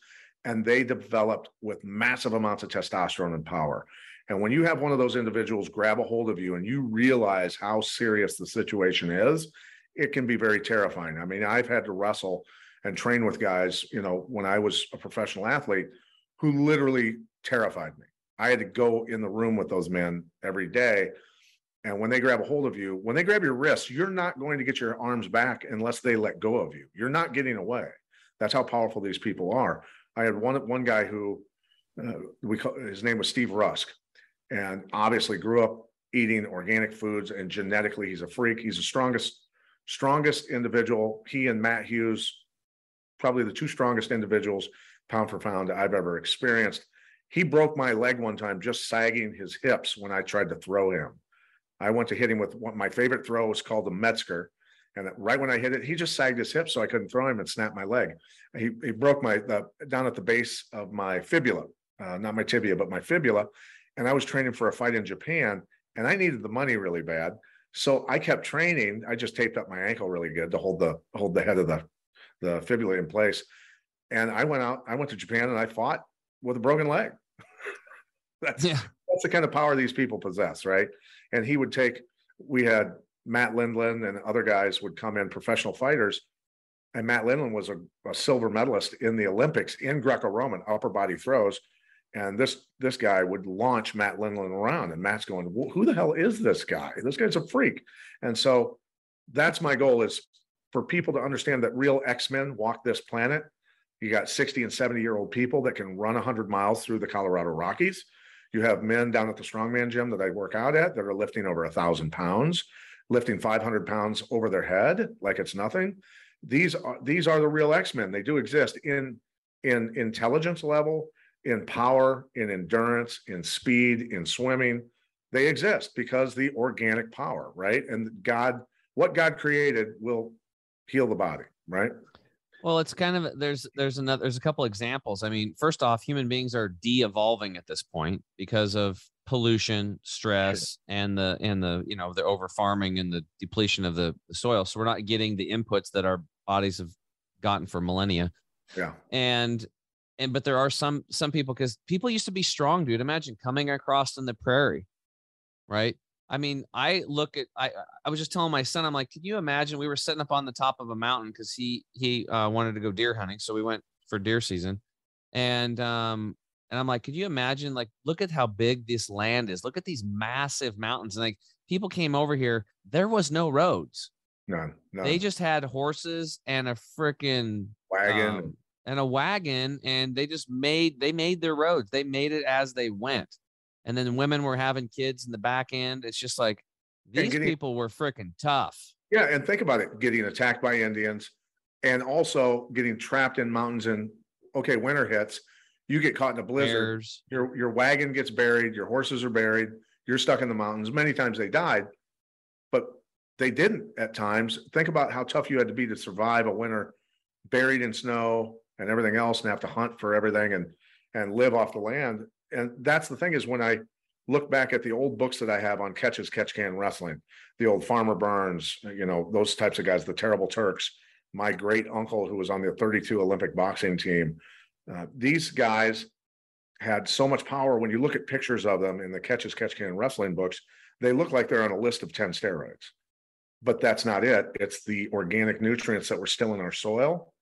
and they developed with massive amounts of testosterone and power. And when you have one of those individuals grab a hold of you and you realize how serious the situation is, it can be very terrifying. I mean, I've had to wrestle and train with guys, you know, when I was a professional athlete who literally terrified me. I had to go in the room with those men every day. And when they grab a hold of you, when they grab your wrists, you're not going to get your arms back unless they let go of you. You're not getting away. That's how powerful these people are. I had one one guy who uh, we call, his name was Steve Rusk, and obviously grew up eating organic foods and genetically he's a freak. He's the strongest strongest individual. He and Matt Hughes, probably the two strongest individuals pound for pound I've ever experienced. He broke my leg one time just sagging his hips when I tried to throw him. I went to hit him with what my favorite throw was called the Metzger. And right when I hit it, he just sagged his hip so I couldn't throw him and snap my leg. He, he broke my the, down at the base of my fibula, uh, not my tibia, but my fibula. And I was training for a fight in Japan, and I needed the money really bad. So I kept training. I just taped up my ankle really good to hold the hold the head of the the fibula in place. And I went out. I went to Japan and I fought with a broken leg. that's yeah. that's the kind of power these people possess, right? And he would take. We had Matt Lindland and other guys would come in, professional fighters, and Matt Lindland was a, a silver medalist in the Olympics in Greco-Roman upper body throws. And this this guy would launch Matt Lindland around, and Matt's going, "Who the hell is this guy? This guy's a freak." And so, that's my goal: is for people to understand that real X Men walk this planet, you got 60 and 70 year old people that can run 100 miles through the Colorado Rockies. You have men down at the strongman gym that I work out at that are lifting over a thousand pounds, lifting 500 pounds over their head like it's nothing. These are these are the real X-Men. They do exist in in intelligence level, in power, in endurance, in speed, in swimming. They exist because the organic power, right? And God, what God created will heal the body, right? Well, it's kind of there's there's another there's a couple examples. I mean, first off, human beings are de-evolving at this point because of pollution, stress, and the and the you know the over farming and the depletion of the, the soil. So we're not getting the inputs that our bodies have gotten for millennia. Yeah. And and but there are some some people because people used to be strong, dude. Imagine coming across in the prairie, right? I mean, I look at I I was just telling my son, I'm like, can you imagine we were sitting up on the top of a mountain because he he uh, wanted to go deer hunting, so we went for deer season, and um and I'm like, could you imagine like look at how big this land is? Look at these massive mountains, and like people came over here, there was no roads. None. none. They just had horses and a freaking wagon. um, and a wagon, and they just made they made their roads. They made it as they went, and then women were having kids in the back end. It's just like these getting- people were freaking tough. Yeah, and think about it: getting attacked by Indians, and also getting trapped in mountains. And okay, winter hits, you get caught in a blizzard. Bears. Your your wagon gets buried. Your horses are buried. You're stuck in the mountains. Many times they died, but they didn't at times. Think about how tough you had to be to survive a winter buried in snow and everything else, and have to hunt for everything and and live off the land. And that's the thing is when I look back at the old books that I have on catches, catch can wrestling, the old Farmer Burns, you know, those types of guys, the Terrible Turks, my great uncle who was on the 32 Olympic boxing team. Uh, these guys had so much power. When you look at pictures of them in the catches, catch can wrestling books, they look like they're on a list of 10 steroids. But that's not it. It's the organic nutrients that were still in our soil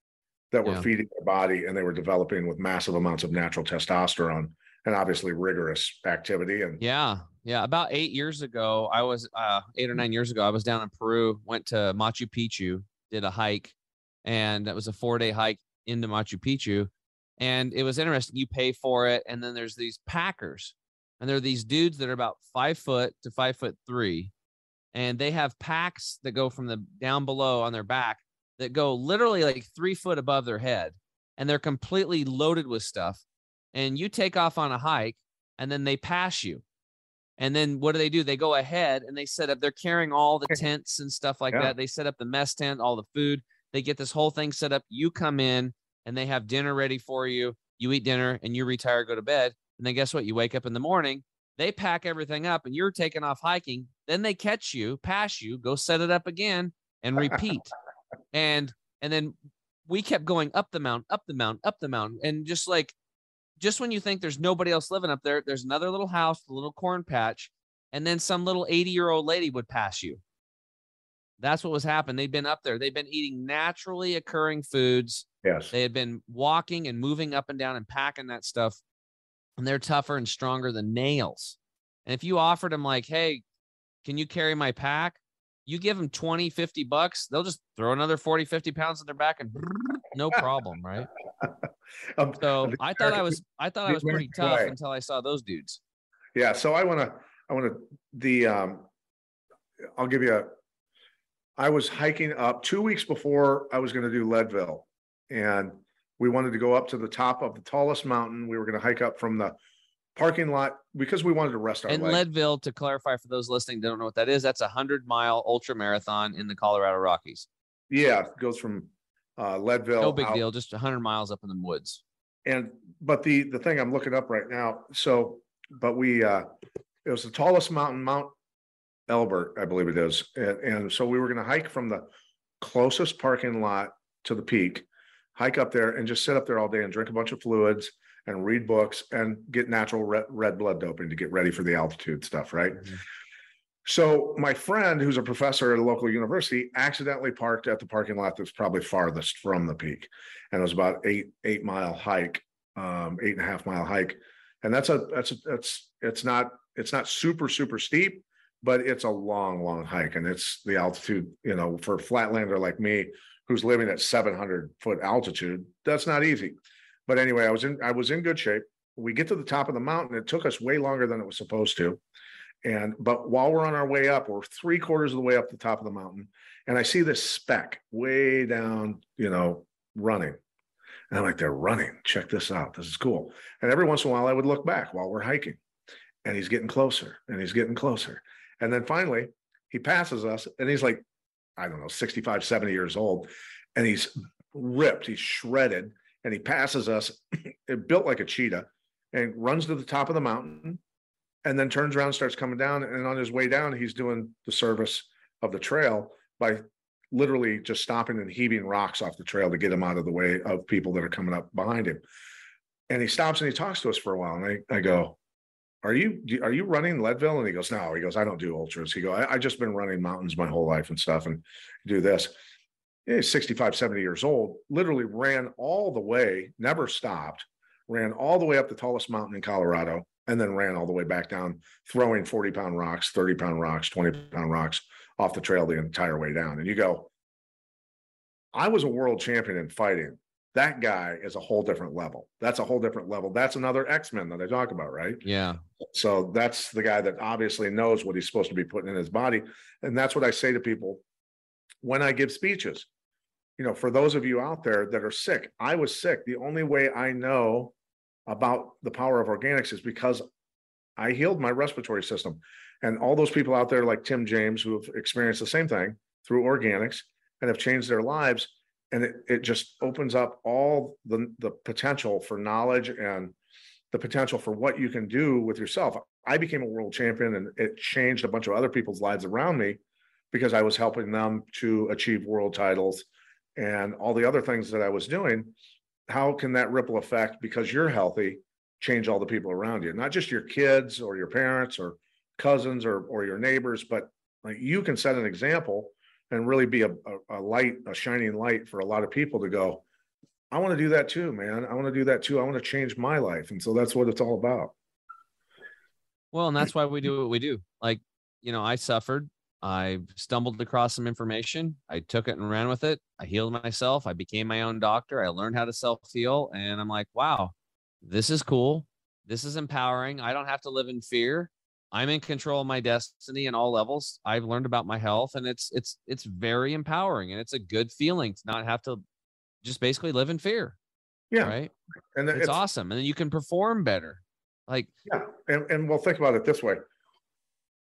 that were Yeah. feeding their body and they were developing with massive amounts of natural testosterone and obviously rigorous activity. And Yeah, yeah. About eight years ago, I was uh, eight or nine years ago. I was down in Peru. Went to Machu Picchu, did a hike, and that was a four day hike into Machu Picchu. And it was interesting. You pay for it, and then there's these packers, and there are these dudes that are about five foot to five foot three, and they have packs that go from the down below on their back that go literally like three foot above their head, and they're completely loaded with stuff. And you take off on a hike, and then they pass you. And then what do they do? They go ahead and they set up, they're carrying all the tents and stuff like Yeah. that. They set up the mess tent, all the food. They get this whole thing set up. You come in and they have dinner ready for you. You eat dinner and you retire, go to bed. And then guess what? You wake up in the morning, they pack everything up and you're taking off hiking. Then they catch you, pass you, go set it up again and repeat. and and then we kept going up the mountain, up the mountain, up the mountain. And just like just when you think there's nobody else living up there, there's another little house, a little corn patch, and then some little 80 year old lady would pass you. That's what was happening. They'd been up there. They'd been eating naturally occurring foods. yes, They had been walking and moving up and down and packing that stuff. And they're tougher and stronger than nails. And if you offered them, like, hey, can you carry my pack? You give them 20, 50 bucks, they'll just throw another 40, 50 pounds on their back and no problem, right? Um, So I thought I was I thought I was pretty tough until I saw those dudes. Yeah, so I want to, I want to, the, um, I'll give you a, I was hiking up two weeks before I was going to do Leadville. And we wanted to go up to the top of the tallest mountain. We were going to hike up from the parking lot because we wanted to rest our And legs. Leadville, to clarify for those listening, don't know what that is. That's a hundred mile ultra marathon in the Colorado Rockies. Yeah, it goes from, uh, Leadville. No big out- deal, just a hundred miles up in the woods. And, but the, the thing I'm looking up right now, so, but we, uh, it was the tallest mountain, Mount Elbert, I believe it is. And, and so we were gonna hike from the closest parking lot to the peak, hike up there and just sit up there all day and drink a bunch of fluids and read books and get natural red, red blood doping to get ready for the altitude stuff, right? Mhm. So my friend, who's a professor at a local university, accidentally parked at the parking lot that's probably farthest from the peak. And it was about eight, eight mile hike, um, eight and a half mile hike. And that's a, that's, a that's, it's not, it's not super, super steep, but it's a long, long hike. And it's the altitude, you know, for a flatlander like me, who's living at seven hundred foot altitude, that's not easy. But anyway, I was in, I was in good shape. We get to the top of the mountain. It took us way longer than it was supposed to. And but while we're on our way up, we're three quarters of the way up the top of the mountain, and I see this speck way down, you know, running. And I'm like, they're running. Check this out. This is cool. And every once in a while, I would look back while we're hiking, and he's getting closer, and he's getting closer. And then finally, he passes us, and he's like, I don't know, 65, 70 years old, and he's ripped, he's shredded, and he passes us, built like a cheetah, and runs to the top of the mountain and then turns around starts coming down and on his way down he's doing the service of the trail by literally just stopping and heaving rocks off the trail to get him out of the way of people that are coming up behind him and he stops and he talks to us for a while and i, I go are you are you running Leadville? And he goes, no. He goes, I don't do ultras. He go, I, I just been running mountains my whole life and stuff, and do this. He's 65, 70 years old. Literally ran all the way, never stopped. Ran all the way up the tallest mountain in Colorado, and then ran all the way back down, throwing 40 pound rocks, 30 pound rocks, 20 pound rocks off the trail the entire way down. And you go, I was a world champion in fighting. That guy is a whole different level. That's a whole different level. That's another X-Men that I talk about, right? Yeah. So that's the guy that obviously knows what he's supposed to be putting in his body. And that's what I say to people when I give speeches. You know, for those of you out there that are sick, I was sick. The only way I know about the power of organics is because I healed my respiratory system. And all those people out there like Tim James who have experienced the same thing through organics and have changed their lives. And it, it just opens up all the, the potential for knowledge and the potential for what you can do with yourself. I became a world champion and it changed a bunch of other people's lives around me because I was helping them to achieve world titles and all the other things that I was doing. How can that ripple effect because you're healthy change all the people around you, not just your kids or your parents or cousins or or your neighbors, but like you can set an example and really be a, a, a light, a shining light for a lot of people to go, I want to do that too, man. I want to do that too. I want to change my life. And so that's what it's all about. Well, and that's why we do what we do. Like, you know, I suffered. I stumbled across some information. I took it and ran with it. I healed myself. I became my own doctor. I learned how to self heal. And I'm like, wow, this is cool. This is empowering. I don't have to live in fear. I'm in control of my destiny in all levels. I've learned about my health and it's it's it's very empowering and it's a good feeling to not have to just basically live in fear. Yeah. Right. And It's, awesome. And then you can perform better. Like Yeah, and, and well, think about it this way.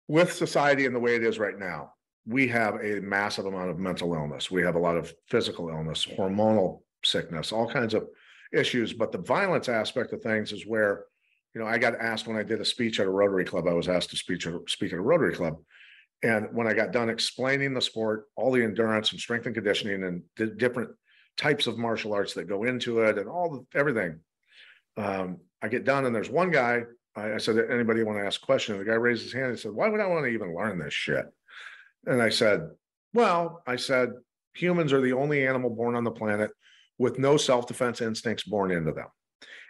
With society and the way it is right now, we have a massive amount of mental illness. We have a lot of physical illness, hormonal sickness, all kinds of issues. But the violence aspect of things is where, you know, I got asked when I did a speech at a Rotary Club, I was asked to speak at, speak at a Rotary Club. And when I got done explaining the sport, all the endurance and strength and conditioning and the different types of martial arts that go into it and all the everything, um, I get done and there's one guy. I, I said, anybody want to ask a question? The guy raised his hand and said, why would I want to even learn this shit? And I said, well, I said, humans are the only animal born on the planet with no self-defense instincts born into them.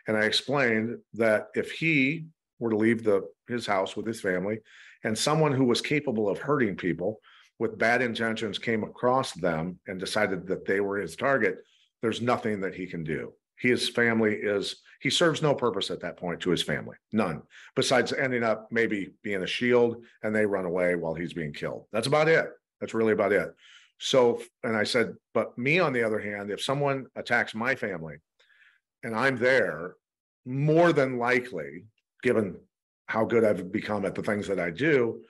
And I explained that if he were to leave the his house with his family and someone who was capable of hurting people with bad intentions came across them and decided that they were his target, there's nothing that he can do. His family is he serves no purpose at that point to his family, none, besides ending up maybe being a shield and they run away while he's being killed. That's about it. That's really about it. So, and I said, but me on the other hand, if someone attacks my family and I'm there, more than likely, given how good I've become at the things that I do,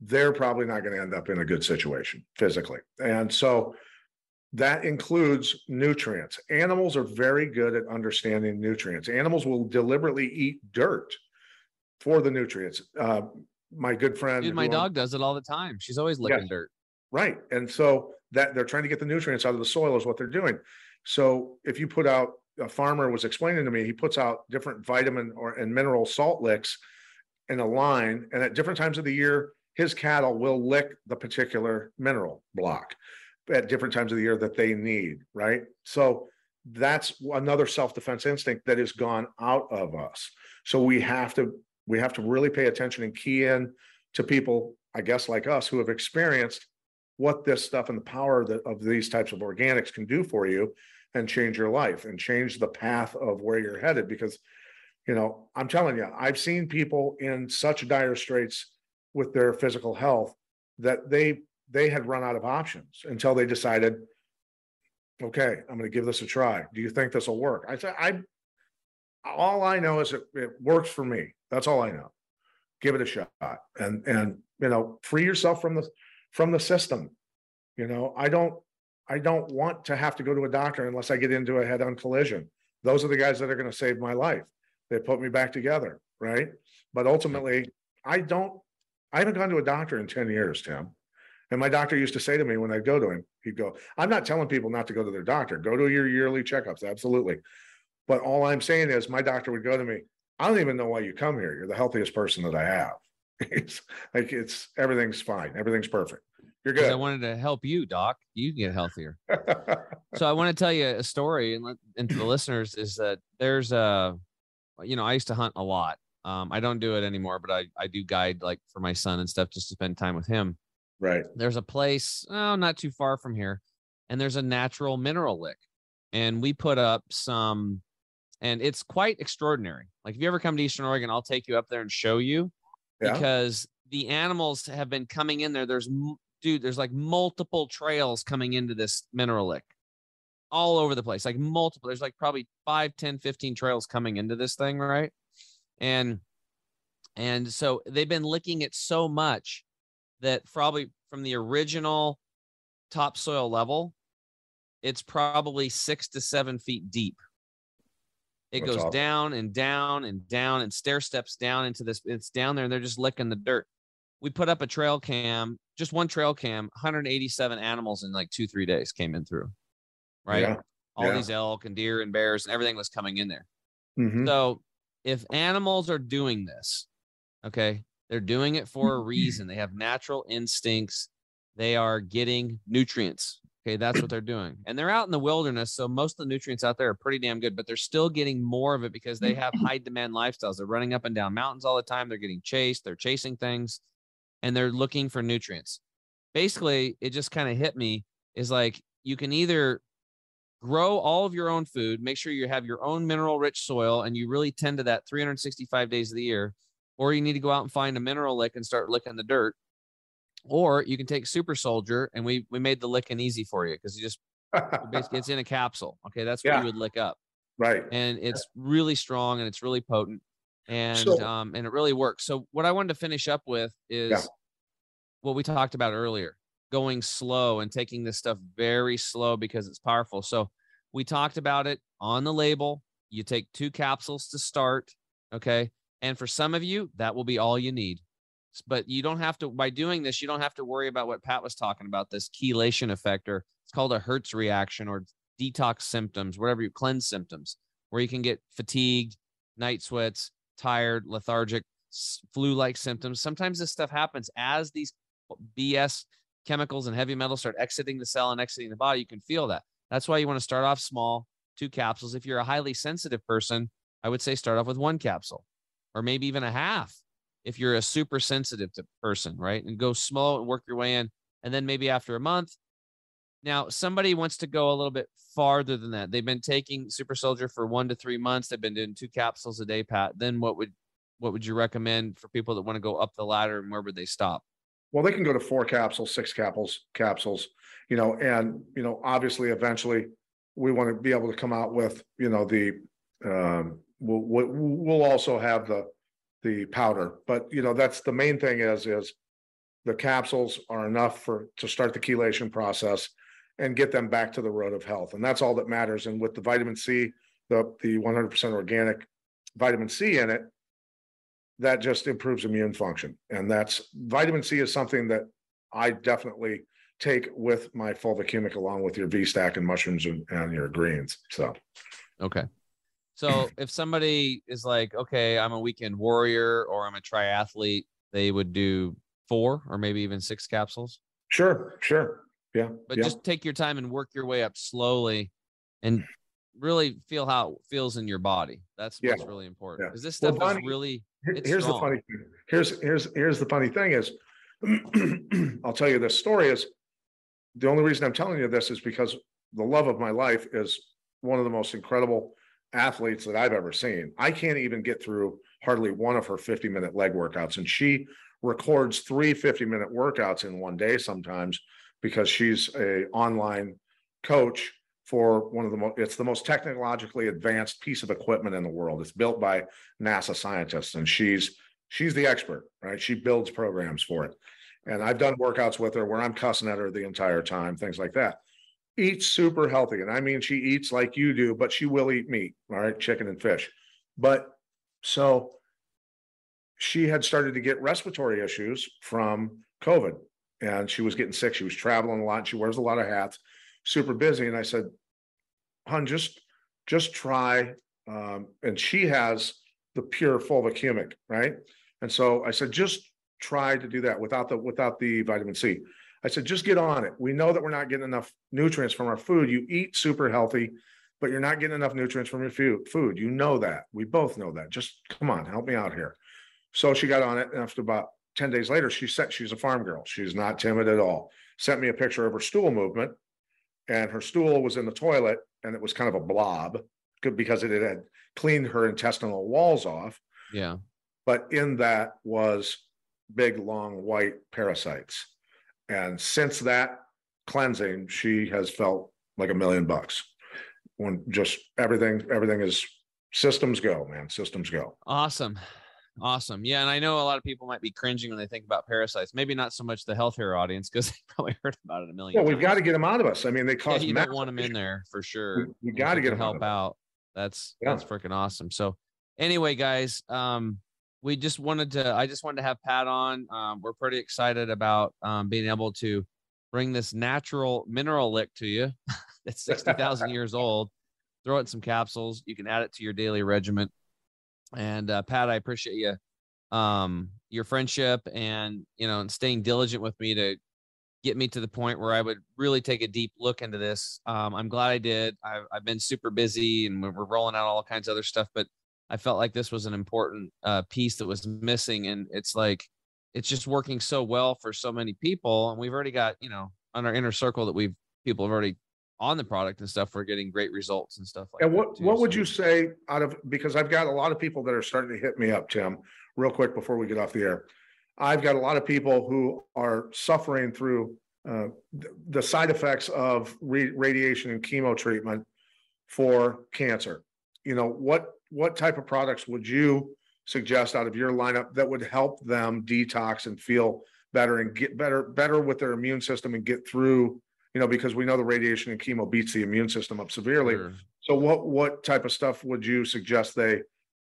they're probably not going to end up in a good situation physically. And so that includes nutrients. Animals are very good at understanding nutrients. Animals will deliberately eat dirt for the nutrients. Uh, my good friend, dude, my dog does it all the time. She's always licking dirt. Right. And so that they're trying to get the nutrients out of the soil is what they're doing. So if you put out a farmer was explaining to me, he puts out different vitamin or and mineral salt licks in a line, and at different times of the year, his cattle will lick the particular mineral block at different times of the year that they need. Right. So that's another self-defense instinct that is gone out of us. So we have to we have to really pay attention and key in to people, I guess, like us who have experienced what this stuff and the power of these types of organics can do for you and change your life and change the path of where you're headed because you know i'm telling you i've seen people in such dire straits with their physical health that they they had run out of options until they decided okay i'm going to give this a try. Do you think this will work? I said i all i know is it, it works for me. That's all i know. Give it a shot. And and you know free yourself from the from the system. You know i don't i don't want to have to go to a doctor unless i get into a head-on collision. Those are the guys that are going to save my life. They put me back together right? But ultimately i don't i haven't gone to a doctor in 10 years tim and my doctor used to say to me when i'd go to him he'd go i'm not telling people not to go to their doctor go to your yearly checkups absolutely but all i'm saying is my doctor would go to me I don't even know why you come here. You're the healthiest person that I have. It's like it's everything's fine. Everything's perfect. You're good. I wanted to help you, Doc. You can get healthier. so I want to tell you a story and let and to the listeners is that there's a, you know, I used to hunt a lot. Um, I don't do it anymore, but I I do guide like for my son and stuff just to spend time with him. Right. There's a place, oh, not too far from here, and there's a natural mineral lick, and we put up some, and it's quite extraordinary. Like if you ever come to Eastern Oregon, I'll take you up there and show you Yeah. because the animals have been coming in there. There's dude, there's like multiple trails coming into this mineral lick all over the place, like multiple. There's like probably 5, 10, 15 trails coming into this thing, right? And and so they've been licking it so much that probably from the original topsoil level, it's probably six to seven feet deep. It That's goes awesome. down and down and down and stair steps down into this. It's down there and they're just licking the dirt. We put up a trail cam, just one trail cam, 187 animals in like two, three days came in through. Right. Yeah. All Yeah. these elk and deer and bears and everything was coming in there. Mhm. So if animals are doing this, okay, they're doing it for a reason. They have natural instincts. They are getting nutrients. Okay, that's what they're doing. And they're out in the wilderness. So most of the nutrients out there are pretty damn good, but they're still getting more of it because they have high demand lifestyles. They're running up and down mountains all the time. They're getting chased. They're chasing things and they're looking for nutrients. Basically, it just kind of hit me is like you can either grow all of your own food, make sure you have your own mineral rich soil and you really tend to that 365 days of the year, or you need to go out and find a mineral lick and start licking the dirt. Or you can take Super Soldier and we we made the licking easy for you because you just basically it's in a capsule. Okay, that's what Yeah. you would lick up. right. And it's really strong and it's really potent and So- um and it really works. So what I wanted to finish up with is Yeah. what we talked about earlier, going slow and taking this stuff very slow because it's powerful. So we talked about it on the label. You take two capsules to start, okay? And for some of you, that will be all you need. But you don't have to by doing this, you don't have to worry about what Pat was talking about, this chelation effect, or it's called a Herx reaction or detox symptoms, whatever you cleanse symptoms, where you can get fatigued, night sweats, tired, lethargic, flu like symptoms. Sometimes this stuff happens as these BS chemicals and heavy metals start exiting the cell and exiting the body. You can feel that. That's why you want to start off small, two capsules. If you're a highly sensitive person, I would say start off with one capsule or maybe even a half if you're a super sensitive person, right? And go slow and work your way in. And then maybe after a month, now somebody wants to go a little bit farther than that. They've been taking Super Soldier for one to three months. They've been doing two capsules a day, Pat. Then what would what would you recommend for people that want to go up the ladder and where would they stop? Well, they can go to four capsules, six capsules, capsules, you know, and, you know, obviously eventually we want to be able to come out with, you know, the, um, we'll, we'll, also have the, the powder, but you know, that's the main thing is, is the capsules are enough for, to start the chelation process and get them back to the road of health. And that's all that matters. And with the vitamin C, the, the one hundred percent organic vitamin C in it, that just improves immune function. And that's vitamin C is something that I definitely take with my fulvicumic along with your V stack and mushrooms and, and your greens. So Okay. So if somebody is like, okay, I'm a weekend warrior or I'm a triathlete, they would do four or maybe even six capsules. sure, sure. Yeah. But yeah. just take your time and work your way up slowly and really feel how it feels in your body. That's Yeah. what's really important. Yeah. Because this Well, stuff is really here's strong. the funny thing. Here's here's here's the funny thing is I'll tell you this story is the only reason I'm telling you this is because the love of my life is one of the most incredible athletes that I've ever seen. I can't even get through hardly one of her 50 minute leg workouts and she records three 50 minute workouts in one day sometimes because she's a online coach for one of the most it's the most technologically advanced piece of equipment in the world. It's built by nasa scientists and she's she's the expert right? She builds programs for it. And i've done workouts with her where i'm cussing at her the entire time things like that eats super healthy and i mean she eats like you do but she will eat meat all right chicken and fish but so she had started to get respiratory issues from covid and she was getting sick she was traveling a lot she wears a lot of hats super busy and i said hun just just try um, and she has the pure fulvicumic, right? And so I said, just try to do that without the without the vitamin C. I said, just get on it. We know that we're not getting enough nutrients from our food. You eat super healthy, but you're not getting enough nutrients from your food. Food, you know that. We both know that. Just come on, help me out here. So she got on it, and after about ten days later, she said she's a farm girl. She's not timid at all. Sent me a picture of her stool movement, and her stool was in the toilet, and it was kind of a blob because it had cleaned her intestinal walls off. Yeah. But in that was big, long white parasites. And since that cleansing, she has felt like a million bucks. When just everything, everything is systems go, man. Systems go. Awesome. Awesome. Yeah. And I know a lot of people might be cringing when they think about parasites. Maybe not so much the health care audience because they probably heard about it a million Well, we've got to get them out of us. I mean, they Yeah, cause you don't want them in there for sure. We- we gotta get can 'em out help of it. out. That's Yeah. that's freaking awesome. So anyway, guys, um, we just wanted to I just wanted to have Pat on. Um, we're pretty excited about um being able to bring this natural mineral lick to you. It's sixty thousand years old. Throw it in some capsules. You can add it to your daily regimen. And uh, Pat, I appreciate you um your friendship and you know and staying diligent with me to get me to the point where I would really take a deep look into this. Um, I'm glad I did. I've, I've been super busy and we're rolling out all kinds of other stuff, but I felt like this was an important uh, piece that was missing. And it's like, it's just working so well for so many people. And we've already got, you know, on our inner circle that we've people have already on the product and stuff. We're getting great results and stuff like And that. what, too. what would So- you say out of, because I've got a lot of people that are starting to hit me up, Tim, real quick before we get off the air. I've got a lot of people who are suffering through uh, the side effects of re- radiation and chemo treatment for cancer. You know, what, what type of products would you suggest out of your lineup that would help them detox and feel better and get better, better with their immune system and get through, you know, because we know the radiation and chemo beats the immune system up severely. Sure. So what, what type of stuff would you suggest they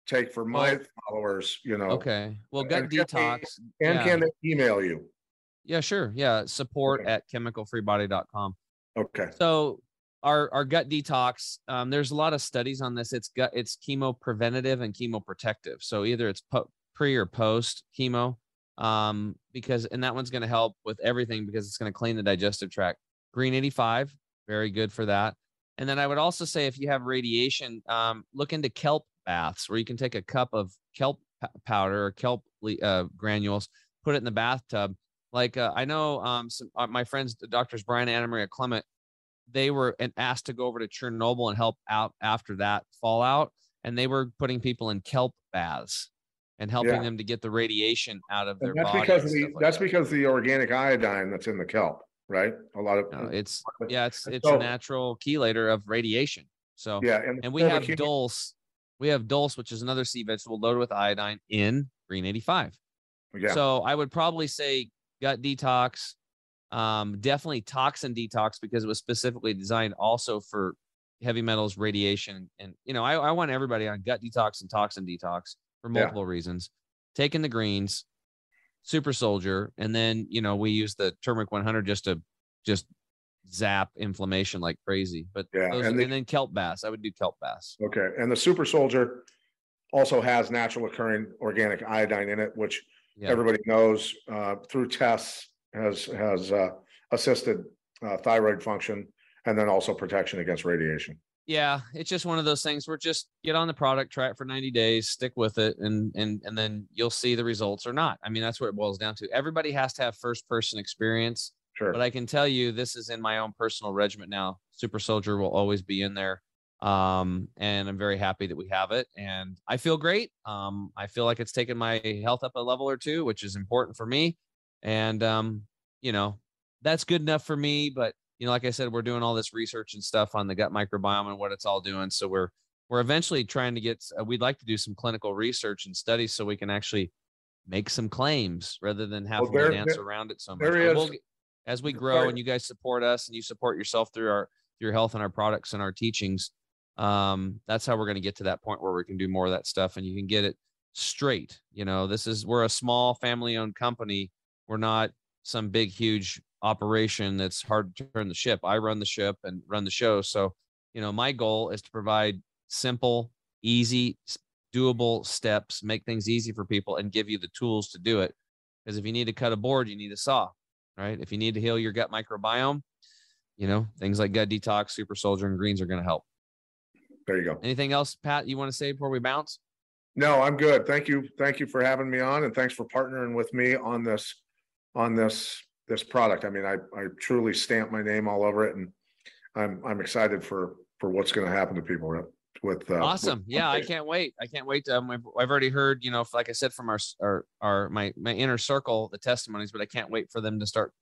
take for my Well- followers, you know? Okay. Well, gut and can they- detox. And yeah. can they email you? Yeah, sure. Yeah. Support Okay. at chemicalfreebody.com. Okay, So our our gut detox, um, there's a lot of studies on this. It's gut, it's chemo preventative and chemo protective. So either it's po- pre or post chemo, um, because and that one's going to help with everything because it's going to clean the digestive tract. Green 85, very good for that. And then I would also say if you have radiation, um, look into kelp baths where you can take a cup of kelp powder or kelp uh, granules, put it in the bathtub. Like uh, I know um, some uh, my friends, doctors Brian and Anna Maria Clement, they were asked to go over to Chernobyl and help out after that fallout, and they were putting people in kelp baths and helping Yeah. them to get the radiation out of their and that's body. because the, like that's that. because the organic iodine that's in the kelp, right? A lot of. No, it's yeah, it's it's So- a natural chelator of radiation. So Yeah, and. and we have dulse. We have dulse, which is another sea vegetable loaded with iodine in green 85. Yeah, So I would probably say gut detox, um, definitely toxin detox because it was specifically designed also for heavy metals, radiation, and you know I, I want everybody on gut detox and toxin detox for Yeah. multiple reasons. Taking the greens, super soldier, and then you know we use the turmeric 100 just to just zap inflammation like crazy. But Yeah, those, and and, then kelp baths. I would do kelp baths. okay, and the super soldier also has natural occurring organic iodine in it, which Yeah. everybody knows uh, through tests has has uh, assisted uh, thyroid function and then also protection against radiation. yeah it's just one of those things where just get on the product try it for 90 days stick with it and and and then you'll see the results or not i mean that's what it boils down to everybody has to have first person experience Sure. but i can tell you this is in my own personal regiment now super soldier will always be in there um and i'm very happy that we have it and i feel great um i feel like it's taken my health up a level or two which is important for me and um you know that's good enough for me but you know like i said we're doing all this research and stuff on the gut microbiome and what it's all doing. So we're we're eventually trying to get uh, we'd like to do some clinical research and studies so we can actually make some claims rather than having there- to dance there- around it so much. we'll as we grow and you guys support us and you support yourself through our through your health and our products and our teachings um that's how we're going to get to that point where we can do more of that stuff and you can get it straight. You know this is we're a small family owned company we're not some big huge operation that's hard to turn the ship i run the ship and run the show so you know my goal is to provide simple easy doable steps, make things easy for people, and give you the tools to do it. Because if you need to cut a board, you need a saw, right? If you need to heal your gut microbiome, you know, things like gut detox, super soldier, and greens are going to help. There you go. Anything else, Pat, you want to say before we bounce? No, I'm good. Thank you. Thank you for having me on and thanks for partnering with me on this, on this, this product. I mean, I, I truly stamp my name all over it and I'm, I'm excited for, for what's going to happen to people with, uh, awesome. with- yeah. I can't wait. I can't wait. To, um, I've, I've already heard, you know, like I said, from our, our, our, my, my inner circle, the testimonies, but I can't wait for them to start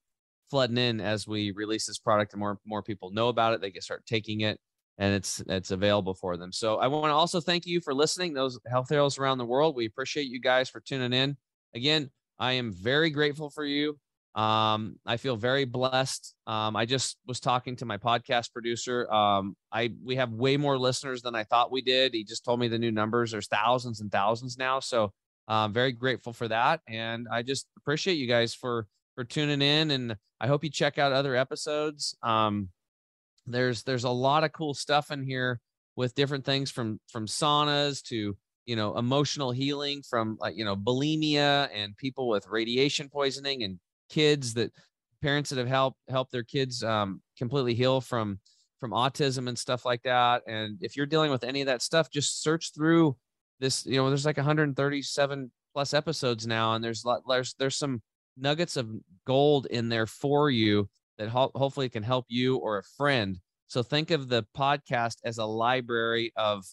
flooding in as we release this product and more, more people know about it. They can start taking it and it's it's available for them. So I want to also thank you for listening. Those health heroes around the world, we appreciate you guys for tuning in. Again, I am very grateful for you. Um, I feel very blessed. Um, I just was talking to my podcast producer. Um, I we have way more listeners than I thought we did. He just told me the new numbers. There's thousands and thousands now. So I'm very grateful for that, and I just appreciate you guys for for tuning in. And I hope you check out other episodes. Um, there's there's a lot of cool stuff in here with different things from from saunas to you know emotional healing from like you know bulimia and people with radiation poisoning and kids that parents that have helped help their kids um, completely heal from from autism and stuff like that and if you're dealing with any of that stuff just search through this you know there's like 137 plus episodes now and there's there's there's some nuggets of gold in there for you that ho- hopefully can help you or a friend. So think of the podcast as a library of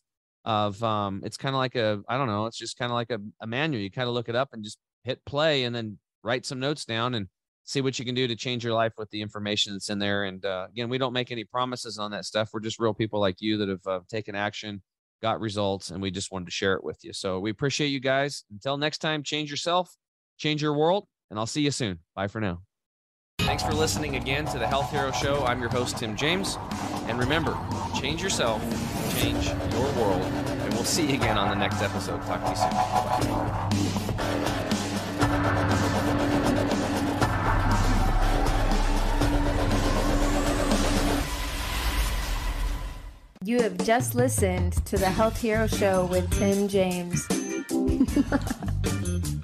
of um it's kind of like a I don't know, it's just kind of like a, a manual. You kind of look it up and just hit play and then write some notes down and see what you can do to change your life with the information that's in there. And uh, again, we don't make any promises on that stuff. We're just real people like you that have uh, taken action, got results, and we just wanted to share it with you. So we appreciate you guys. Until next time, change yourself, change your world, and I'll see you soon. Bye for now. Thanks for listening again to the Health Hero Show. I'm your host, Tim James. And remember, change yourself, change your world, and we'll see you again on the next episode. Talk to you soon. Bye. You have just listened to the Health Hero Show with Tim James.